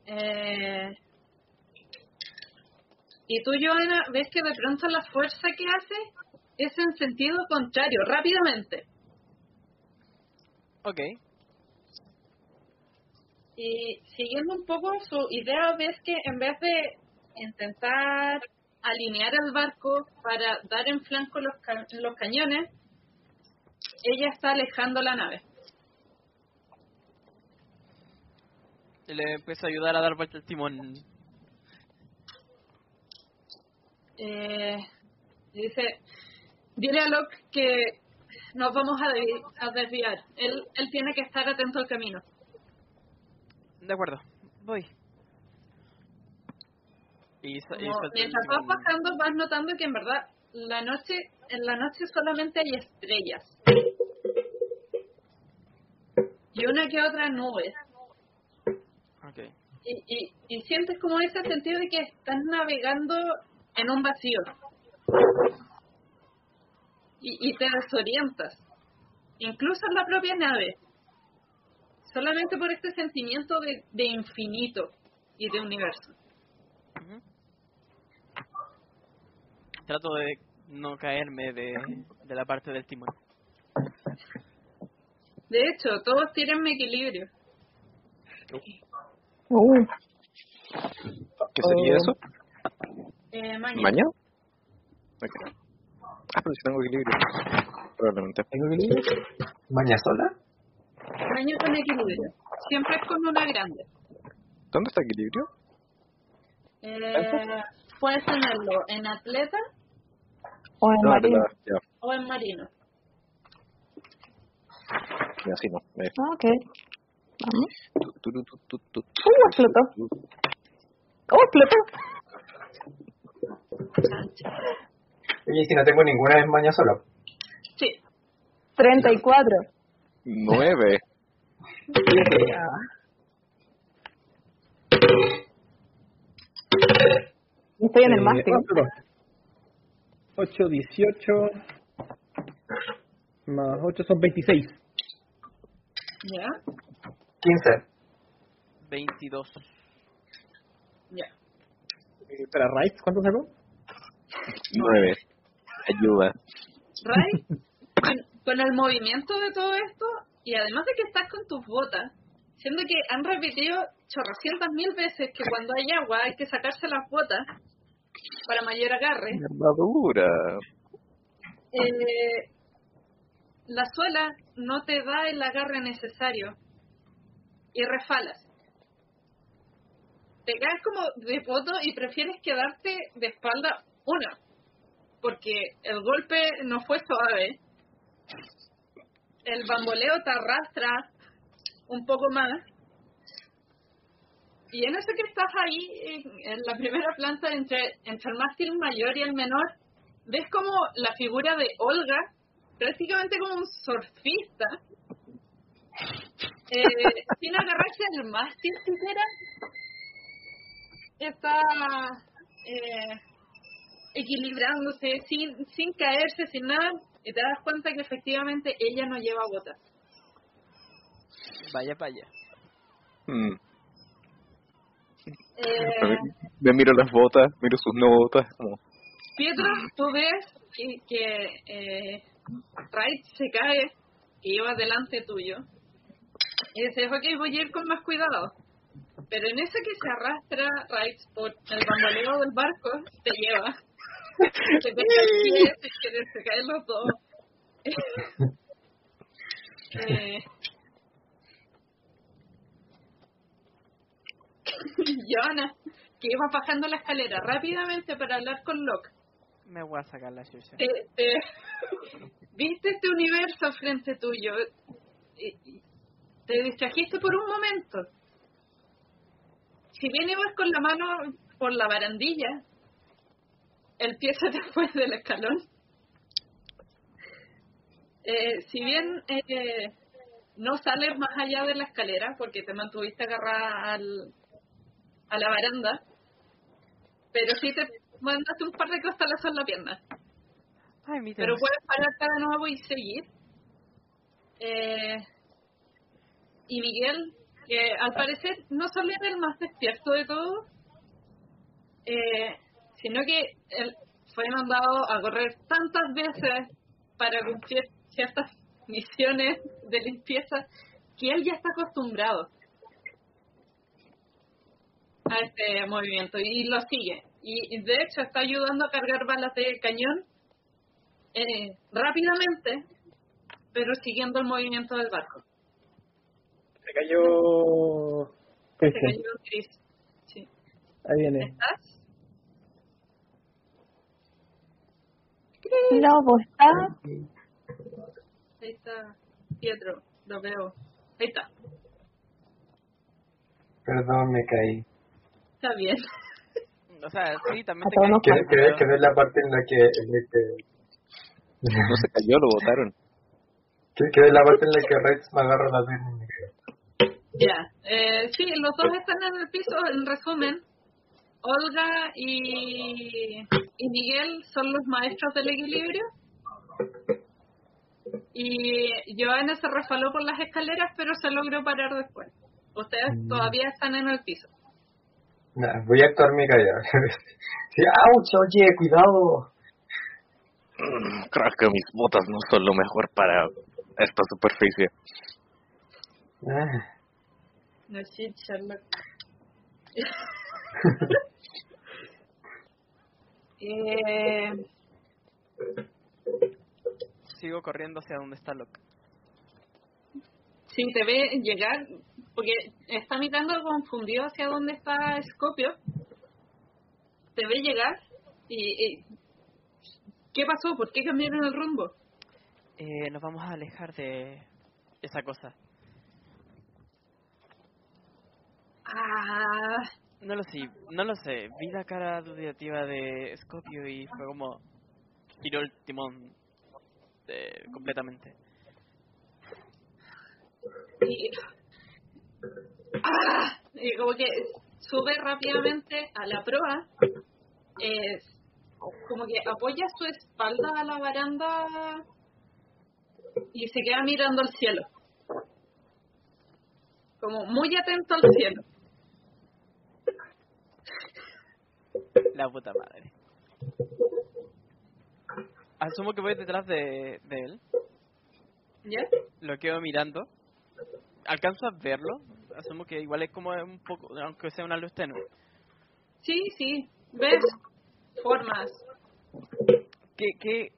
[SPEAKER 6] Eh, y tú, Joana, ves que de pronto la fuerza que hace es en sentido contrario, rápidamente.
[SPEAKER 7] Ok.
[SPEAKER 6] Y siguiendo un poco su idea, ves que en vez de intentar alinear el barco para dar en flanco los, ca- los cañones, ella está alejando la nave.
[SPEAKER 7] Le empiezo a ayudar a dar vuelta el timón.
[SPEAKER 6] Eh, dice, dile a Locke que nos vamos a, de- a desviar. Él, él tiene que estar atento al camino.
[SPEAKER 7] De acuerdo, voy. Y,
[SPEAKER 6] mientras vas bajando vas notando que en verdad la noche en la noche solamente hay estrellas y una que otra nube
[SPEAKER 7] Ok.
[SPEAKER 6] y, y, y sientes como ese sentido de que estás navegando en un vacío. Y, y te desorientas. Incluso en la propia nave. Solamente por este sentimiento de, de infinito y de universo.
[SPEAKER 7] Trato de no caerme de, de la parte del timón.
[SPEAKER 6] de hecho todos tienen mi equilibrio.
[SPEAKER 2] Uh,
[SPEAKER 1] ¿Qué sería eso?
[SPEAKER 6] Eh, maña.
[SPEAKER 1] ¿Maña? Ok. Ah, pero si tengo equilibrio. Probablemente.
[SPEAKER 8] ¿Tengo equilibrio? ¿Maña sola?
[SPEAKER 6] Maña con equilibrio. Siempre es con una grande.
[SPEAKER 1] ¿Dónde está equilibrio?
[SPEAKER 6] Eh, puedes tenerlo en atleta
[SPEAKER 2] o en
[SPEAKER 1] No,
[SPEAKER 2] marino.
[SPEAKER 1] la- ya,
[SPEAKER 6] o en marino.
[SPEAKER 1] ya, así no. Eh,
[SPEAKER 2] Ah, ok. Vamos. Uh, explotó. Oh, explotó.
[SPEAKER 8] Oye, si no tengo ninguna es maña sola.
[SPEAKER 6] Sí.
[SPEAKER 2] 34.
[SPEAKER 1] Nueve.
[SPEAKER 2] Estoy en el mástil.
[SPEAKER 10] 8, 18. Más 8 son 26.
[SPEAKER 6] ¿Ya?
[SPEAKER 8] 15.
[SPEAKER 7] 22.
[SPEAKER 6] Ya.
[SPEAKER 10] Eh, Espera, Rice, ¿cuánto sacó?
[SPEAKER 1] Nueve. Ayuda.
[SPEAKER 6] Ray, con, con el movimiento de todo esto, y además de que estás con tus botas, siendo que han repetido chorrocientas mil veces que cuando hay agua hay que sacarse las botas para mayor agarre,
[SPEAKER 1] Armadura.
[SPEAKER 6] eh, la suela no te da el agarre necesario y refalas. Te caes como de poto y prefieres quedarte de espalda una, porque el golpe no fue suave. El bamboleo te arrastra un poco más. Y en eso que estás ahí, en, la primera planta entre, entre el mástil mayor y el menor, ves como la figura de Olga, prácticamente como un surfista, eh, sin agarrarse al mástil siquiera, está eh, equilibrándose, sin, sin caerse, sin nada, y te das cuenta que efectivamente ella no lleva botas.
[SPEAKER 7] Vaya, vaya.
[SPEAKER 1] Hmm.
[SPEAKER 6] Eh,
[SPEAKER 1] Me miro las botas, miro sus notas. Como,
[SPEAKER 6] Pietro, tú ves que, que eh, Wright se cae, que iba delante tuyo, y dices, ok, voy a ir con más cuidado. Pero en ese que se arrastra Wright por el bamboleo del barco, te lleva. Se caen los dos. eh, Joana, que iba bajando la escalera rápidamente para hablar con Locke.
[SPEAKER 7] Me voy a sacar la chucha.
[SPEAKER 6] te, te- viste este universo frente tuyo te distrajiste por un momento. Si bien ibas con la mano por la barandilla, el pie se te fue del escalón. Eh, si bien eh, no sales más allá de la escalera porque te mantuviste agarrada al, a la baranda, pero sí te mandaste un par de costales en la pierna.
[SPEAKER 7] Ay, mi
[SPEAKER 6] Pero puedes pararte de nuevo y seguir. Eh, y Miguel, que al parecer no solo era el más despierto de todos, eh, sino que él fue mandado a correr tantas veces para cumplir ciertas misiones de limpieza que él ya está acostumbrado a este movimiento y lo sigue. Y y de hecho está ayudando a cargar balas de cañón eh, rápidamente, pero siguiendo el movimiento del barco.
[SPEAKER 10] Se cayó.
[SPEAKER 6] Se cayó Chris. Sí.
[SPEAKER 10] Ahí viene.
[SPEAKER 6] ¿Estás?
[SPEAKER 2] Lobo, ¿está?
[SPEAKER 6] Ahí está Pietro, lo veo. Ahí está.
[SPEAKER 8] Perdón, me caí.
[SPEAKER 6] Está bien.
[SPEAKER 7] O sea, sí, también te
[SPEAKER 2] nos
[SPEAKER 8] Que,
[SPEAKER 2] pasa.
[SPEAKER 8] que, que no es la parte en la que... En la que
[SPEAKER 1] No se cayó, lo botaron.
[SPEAKER 8] que, que es la parte en la que Rex me agarra la pierna.
[SPEAKER 6] Ya. Eh, sí, los dos están en el piso. En resumen, Olga y, y Miguel son los maestros del equilibrio. Y Joana se resbaló por las escaleras, pero se logró parar después. Ustedes
[SPEAKER 8] Mm.
[SPEAKER 6] todavía están en el piso.
[SPEAKER 8] Nah, voy a actuar mi callado. sí, ¡Auch! Oye, cuidado.
[SPEAKER 1] Mm, Creo que mis botas no son lo mejor para esta superficie.
[SPEAKER 8] Ah,
[SPEAKER 6] No shit, Sherlock. eh,
[SPEAKER 7] Sigo corriendo hacia donde está Locke.
[SPEAKER 6] Sí, te ve llegar, porque está mirando confundido hacia dónde está Scopio. Te ve llegar y, y- ¿Qué pasó? ¿Por qué cambiaron el rumbo?
[SPEAKER 7] Eh, nos vamos a alejar de esa cosa.
[SPEAKER 6] Ah,
[SPEAKER 7] No lo sé, no lo sé. Vi la cara dudativa de Scopio y fue como giró el timón eh, completamente.
[SPEAKER 6] y, ah, y como que sube rápidamente a la proa, eh, como que apoya su espalda a la baranda y se queda mirando al cielo. Como muy atento al cielo.
[SPEAKER 7] La puta madre. Asumo que voy detrás de, de él.
[SPEAKER 6] ¿Ya?
[SPEAKER 7] Lo quedo mirando. Alcanzo a verlo. Asumo que igual es como un poco, aunque sea una luz tenue.
[SPEAKER 6] Sí, sí. ¿Ves? Formas.
[SPEAKER 7] ¿Qué, qué,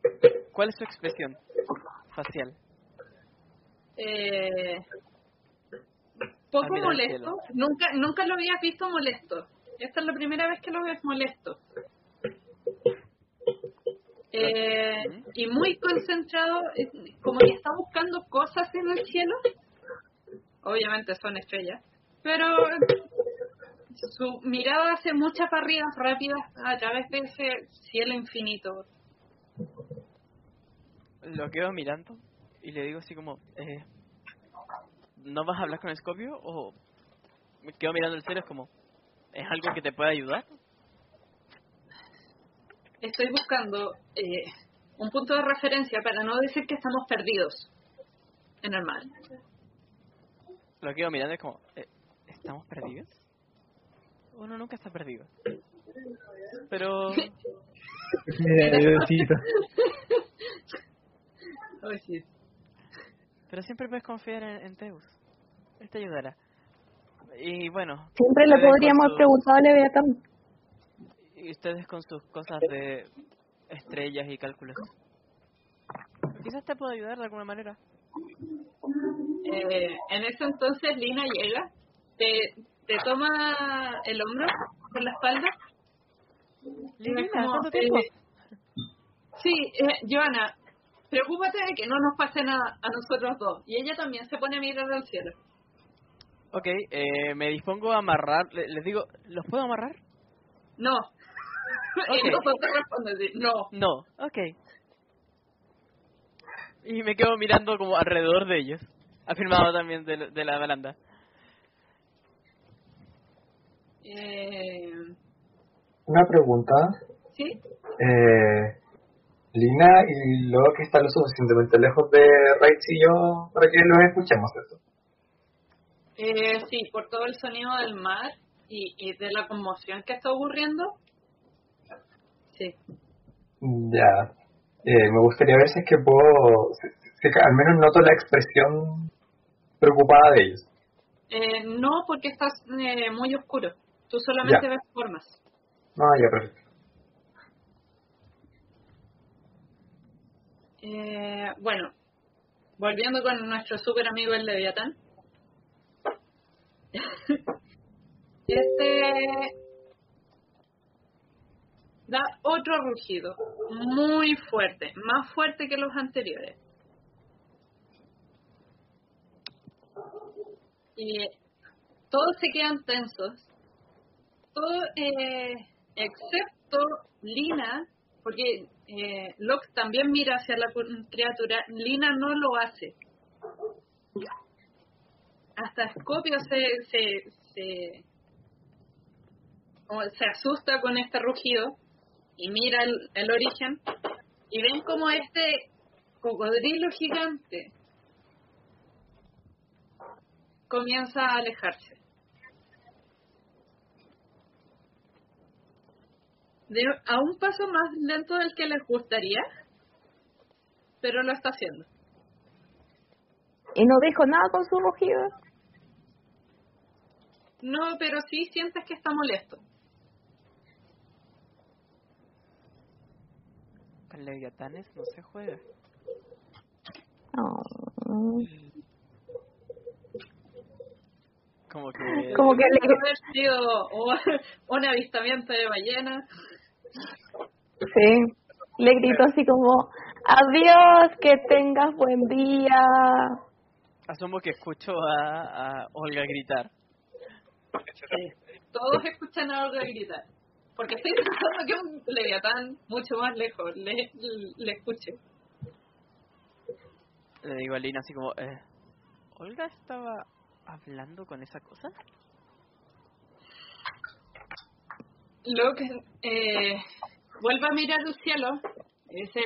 [SPEAKER 7] ¿Cuál es su expresión facial?
[SPEAKER 6] Eh, poco
[SPEAKER 7] Ah,
[SPEAKER 6] molesto. Nunca, nunca lo habías visto molesto. Esta es la primera vez que lo ves molesto. Eh, y muy concentrado, eh, como que está buscando cosas en el cielo. Obviamente son estrellas, pero su mirada hace muchas barridas rápidas a través de ese cielo infinito.
[SPEAKER 7] Lo quedo mirando y le digo así como, eh, ¿no vas a hablar con Scopio? O me quedo mirando el cielo, es como, ¿es algo que te puede ayudar?
[SPEAKER 6] Estoy buscando eh, un punto de referencia para no decir que estamos perdidos en el mar.
[SPEAKER 7] Lo quedo mirando y es como, eh, ¿estamos perdidos? Uno nunca está perdido. Pero
[SPEAKER 6] sí.
[SPEAKER 7] pero siempre puedes confiar en, en Teus. Él te ayudará. Y bueno,
[SPEAKER 2] Siempre le podríamos haber
[SPEAKER 7] su-
[SPEAKER 2] preguntado a Leviatán.
[SPEAKER 7] Y ustedes con sus cosas de estrellas y cálculos. Quizás te puedo ayudar de alguna manera.
[SPEAKER 6] Eh, en ese entonces Lina llega, te, te toma el hombro por la espalda.
[SPEAKER 7] Lina,
[SPEAKER 6] Y es como,
[SPEAKER 7] ¿cuánto tiempo?
[SPEAKER 6] eh, sí, eh, Joana, preocúpate de que no nos pase nada a nosotros dos. Y ella también se pone a mirar al cielo.
[SPEAKER 7] Ok, eh, me dispongo a amarrar. le- les digo, ¿los puedo amarrar?
[SPEAKER 6] No. y
[SPEAKER 7] Ok.
[SPEAKER 6] los dos te responden así, no.
[SPEAKER 7] No, ok. Y me quedo mirando como alrededor de ellos. Afirmado también de, la- de la baranda.
[SPEAKER 6] Eh,
[SPEAKER 8] Una pregunta.
[SPEAKER 6] ¿Sí?
[SPEAKER 8] Eh, Lina y luego que está lo suficientemente lejos de Raiz y yo para que los escuchemos eso.
[SPEAKER 6] Eh, sí, por todo el sonido del mar y, y de la conmoción que está ocurriendo. Sí.
[SPEAKER 8] Ya. Eh, me gustaría ver si es que puedo, si- si- al menos noto la expresión preocupada de ellos.
[SPEAKER 6] Eh, no, porque estás eh, muy oscuro. Tú solamente
[SPEAKER 8] Ya.
[SPEAKER 6] ves formas.
[SPEAKER 8] No, ya, perfecto.
[SPEAKER 6] Eh, bueno, volviendo con nuestro super amigo el Leviatán. este da otro rugido, muy fuerte, más fuerte que los anteriores. Y todos se quedan tensos, todo, eh, excepto Lina, porque eh, Locke también mira hacia la criatura, Lina no lo hace. Hasta Scopio se, se, se, se asusta con este rugido y mira el, origen y ven como este cocodrilo gigante comienza a alejarse. A un paso más lento del que les gustaría, pero lo está haciendo.
[SPEAKER 2] Y no dijo nada con su rugido.
[SPEAKER 6] No, pero sí sientes que está molesto.
[SPEAKER 7] Con leviatanes no se juega.
[SPEAKER 2] Oh.
[SPEAKER 7] Como que...
[SPEAKER 2] Como que le-
[SPEAKER 6] haber sido un avistamiento de ballenas.
[SPEAKER 2] Sí. Le gritó así como, adiós, que tengas buen día.
[SPEAKER 7] Asumo que escucho a, a Olga gritar.
[SPEAKER 6] Todos escuchan a Olga gritar. Porque estoy pensando que un leviatán mucho más lejos le, le escuche.
[SPEAKER 7] Le digo a Lina así como... Eh, ¿Olga estaba hablando con esa cosa?
[SPEAKER 6] Luke eh, vuelve a mirar el cielo y dice,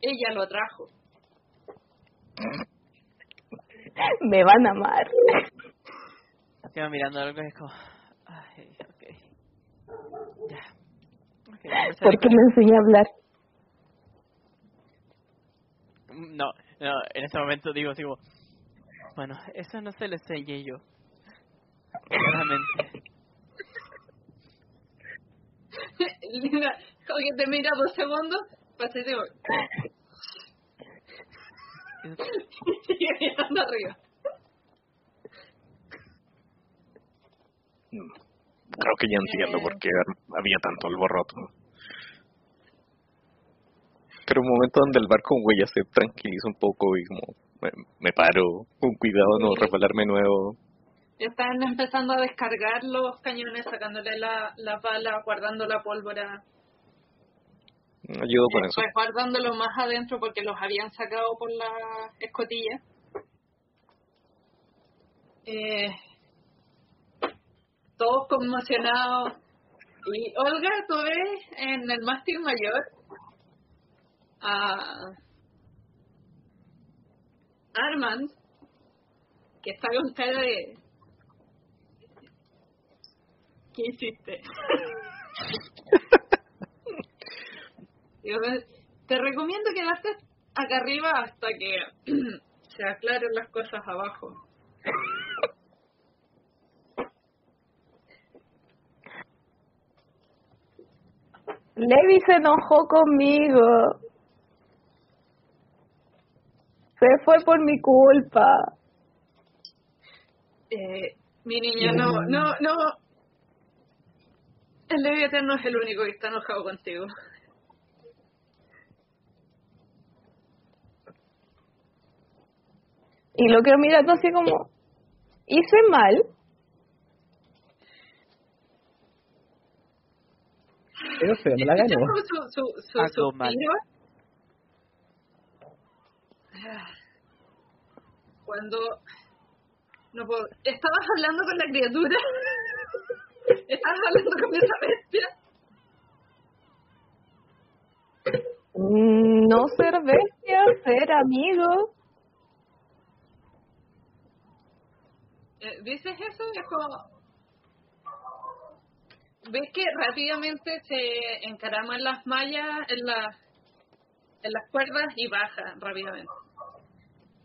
[SPEAKER 6] ella lo trajo.
[SPEAKER 2] Me van a amar.
[SPEAKER 7] Quedo mirando algo y es como... Ay, ok. Ya. Ok, empezaré
[SPEAKER 2] ¿Por qué me enseñé a hablar?
[SPEAKER 7] No, no, en ese momento digo como... Bueno, eso no se lo enseñé yo. Claramente.
[SPEAKER 6] Lina, como que te mira dos segundos, pasa y digo, sigue mirando arriba.
[SPEAKER 1] Creo que ya entiendo por qué había tanto alboroto. Pero un momento donde el barco güey ya se tranquiliza un poco y como me, me paro con cuidado no resbalarme nuevo.
[SPEAKER 6] Están empezando a descargar los cañones, sacándole la, la bala, guardando la pólvora,
[SPEAKER 1] Ayudo con eso.
[SPEAKER 6] después guardándolo más adentro porque los habían sacado por la escotilla. Eh, todos conmocionados. Y Olga, tú ves en el mástil mayor a Armand, que está con cara de... ¿Qué hiciste? Te recomiendo quedarte acá arriba hasta que se aclaren las cosas abajo.
[SPEAKER 2] Levi se enojó conmigo. Se fue por mi culpa.
[SPEAKER 6] Eh, mi niña, no, no, no. El Leviatán no es el único que está enojado contigo.
[SPEAKER 2] Y lo quedo mirando así como, hice mal.
[SPEAKER 10] Pero me la ganó.
[SPEAKER 6] ¿Escuchas su, su, su,
[SPEAKER 7] Algo mal.
[SPEAKER 6] suspiro? Ah. Cuando no puedo. ¿Estabas hablando con la criatura? ¿Estabas hablando con esa bestia?
[SPEAKER 2] Mm, No ser bestia, ser amigo.
[SPEAKER 6] Eh, ¿Dices eso? Es como... ¿Ves que rápidamente se encarama en las mallas, en las, en las cuerdas y baja rápidamente?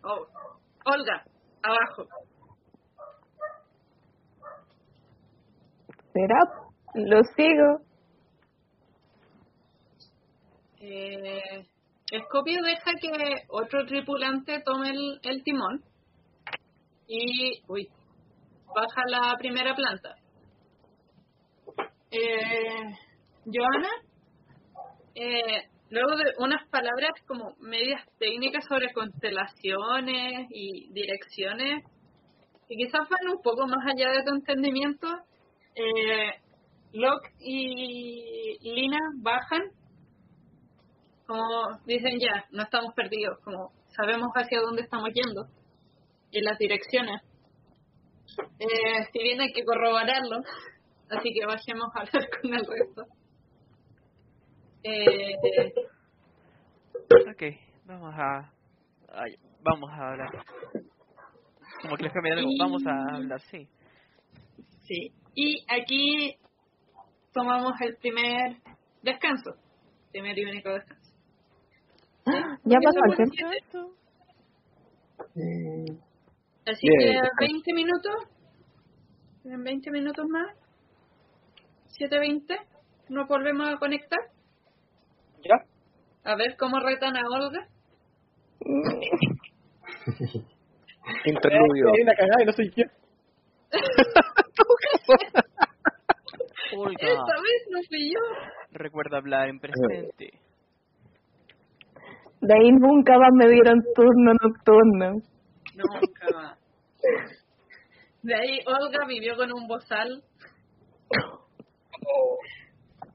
[SPEAKER 6] Oh, Olga, abajo.
[SPEAKER 2] ¿Será? Lo sigo.
[SPEAKER 6] Eh, Scopio deja que otro tripulante tome el, el timón y, uy, baja la primera planta. Eh, Joana, eh, luego de unas palabras como medias técnicas sobre constelaciones y direcciones, que quizás van un poco más allá de tu entendimiento, eh, Locke y Lina bajan, como dicen ya, no estamos perdidos, como sabemos hacia dónde estamos yendo y las direcciones. Eh, si bien hay que corroborarlo, así que bajemos a hablar con el resto. Eh,
[SPEAKER 7] Ok, vamos a... ay, vamos a hablar. Como que les cambié algo, vamos a hablar, sí.
[SPEAKER 6] sí, y aquí tomamos el primer descanso, primer y único descanso.
[SPEAKER 2] Ya pasó el tiempo.
[SPEAKER 6] siete, Así
[SPEAKER 1] Bien.
[SPEAKER 6] que 20 minutos, en 20 minutos más, 7.20, nos volvemos a conectar.
[SPEAKER 10] ¿Ya?
[SPEAKER 6] A ver cómo retan a Olga.
[SPEAKER 1] Interludio.
[SPEAKER 10] Hay una cagada y no soy yo.
[SPEAKER 7] Olga,
[SPEAKER 6] Esta vez no fui yo.
[SPEAKER 7] recuerda hablar en presente.
[SPEAKER 2] De ahí nunca más me dieron turno nocturno.
[SPEAKER 6] Nunca más. De ahí Olga vivió con un bozal. oh.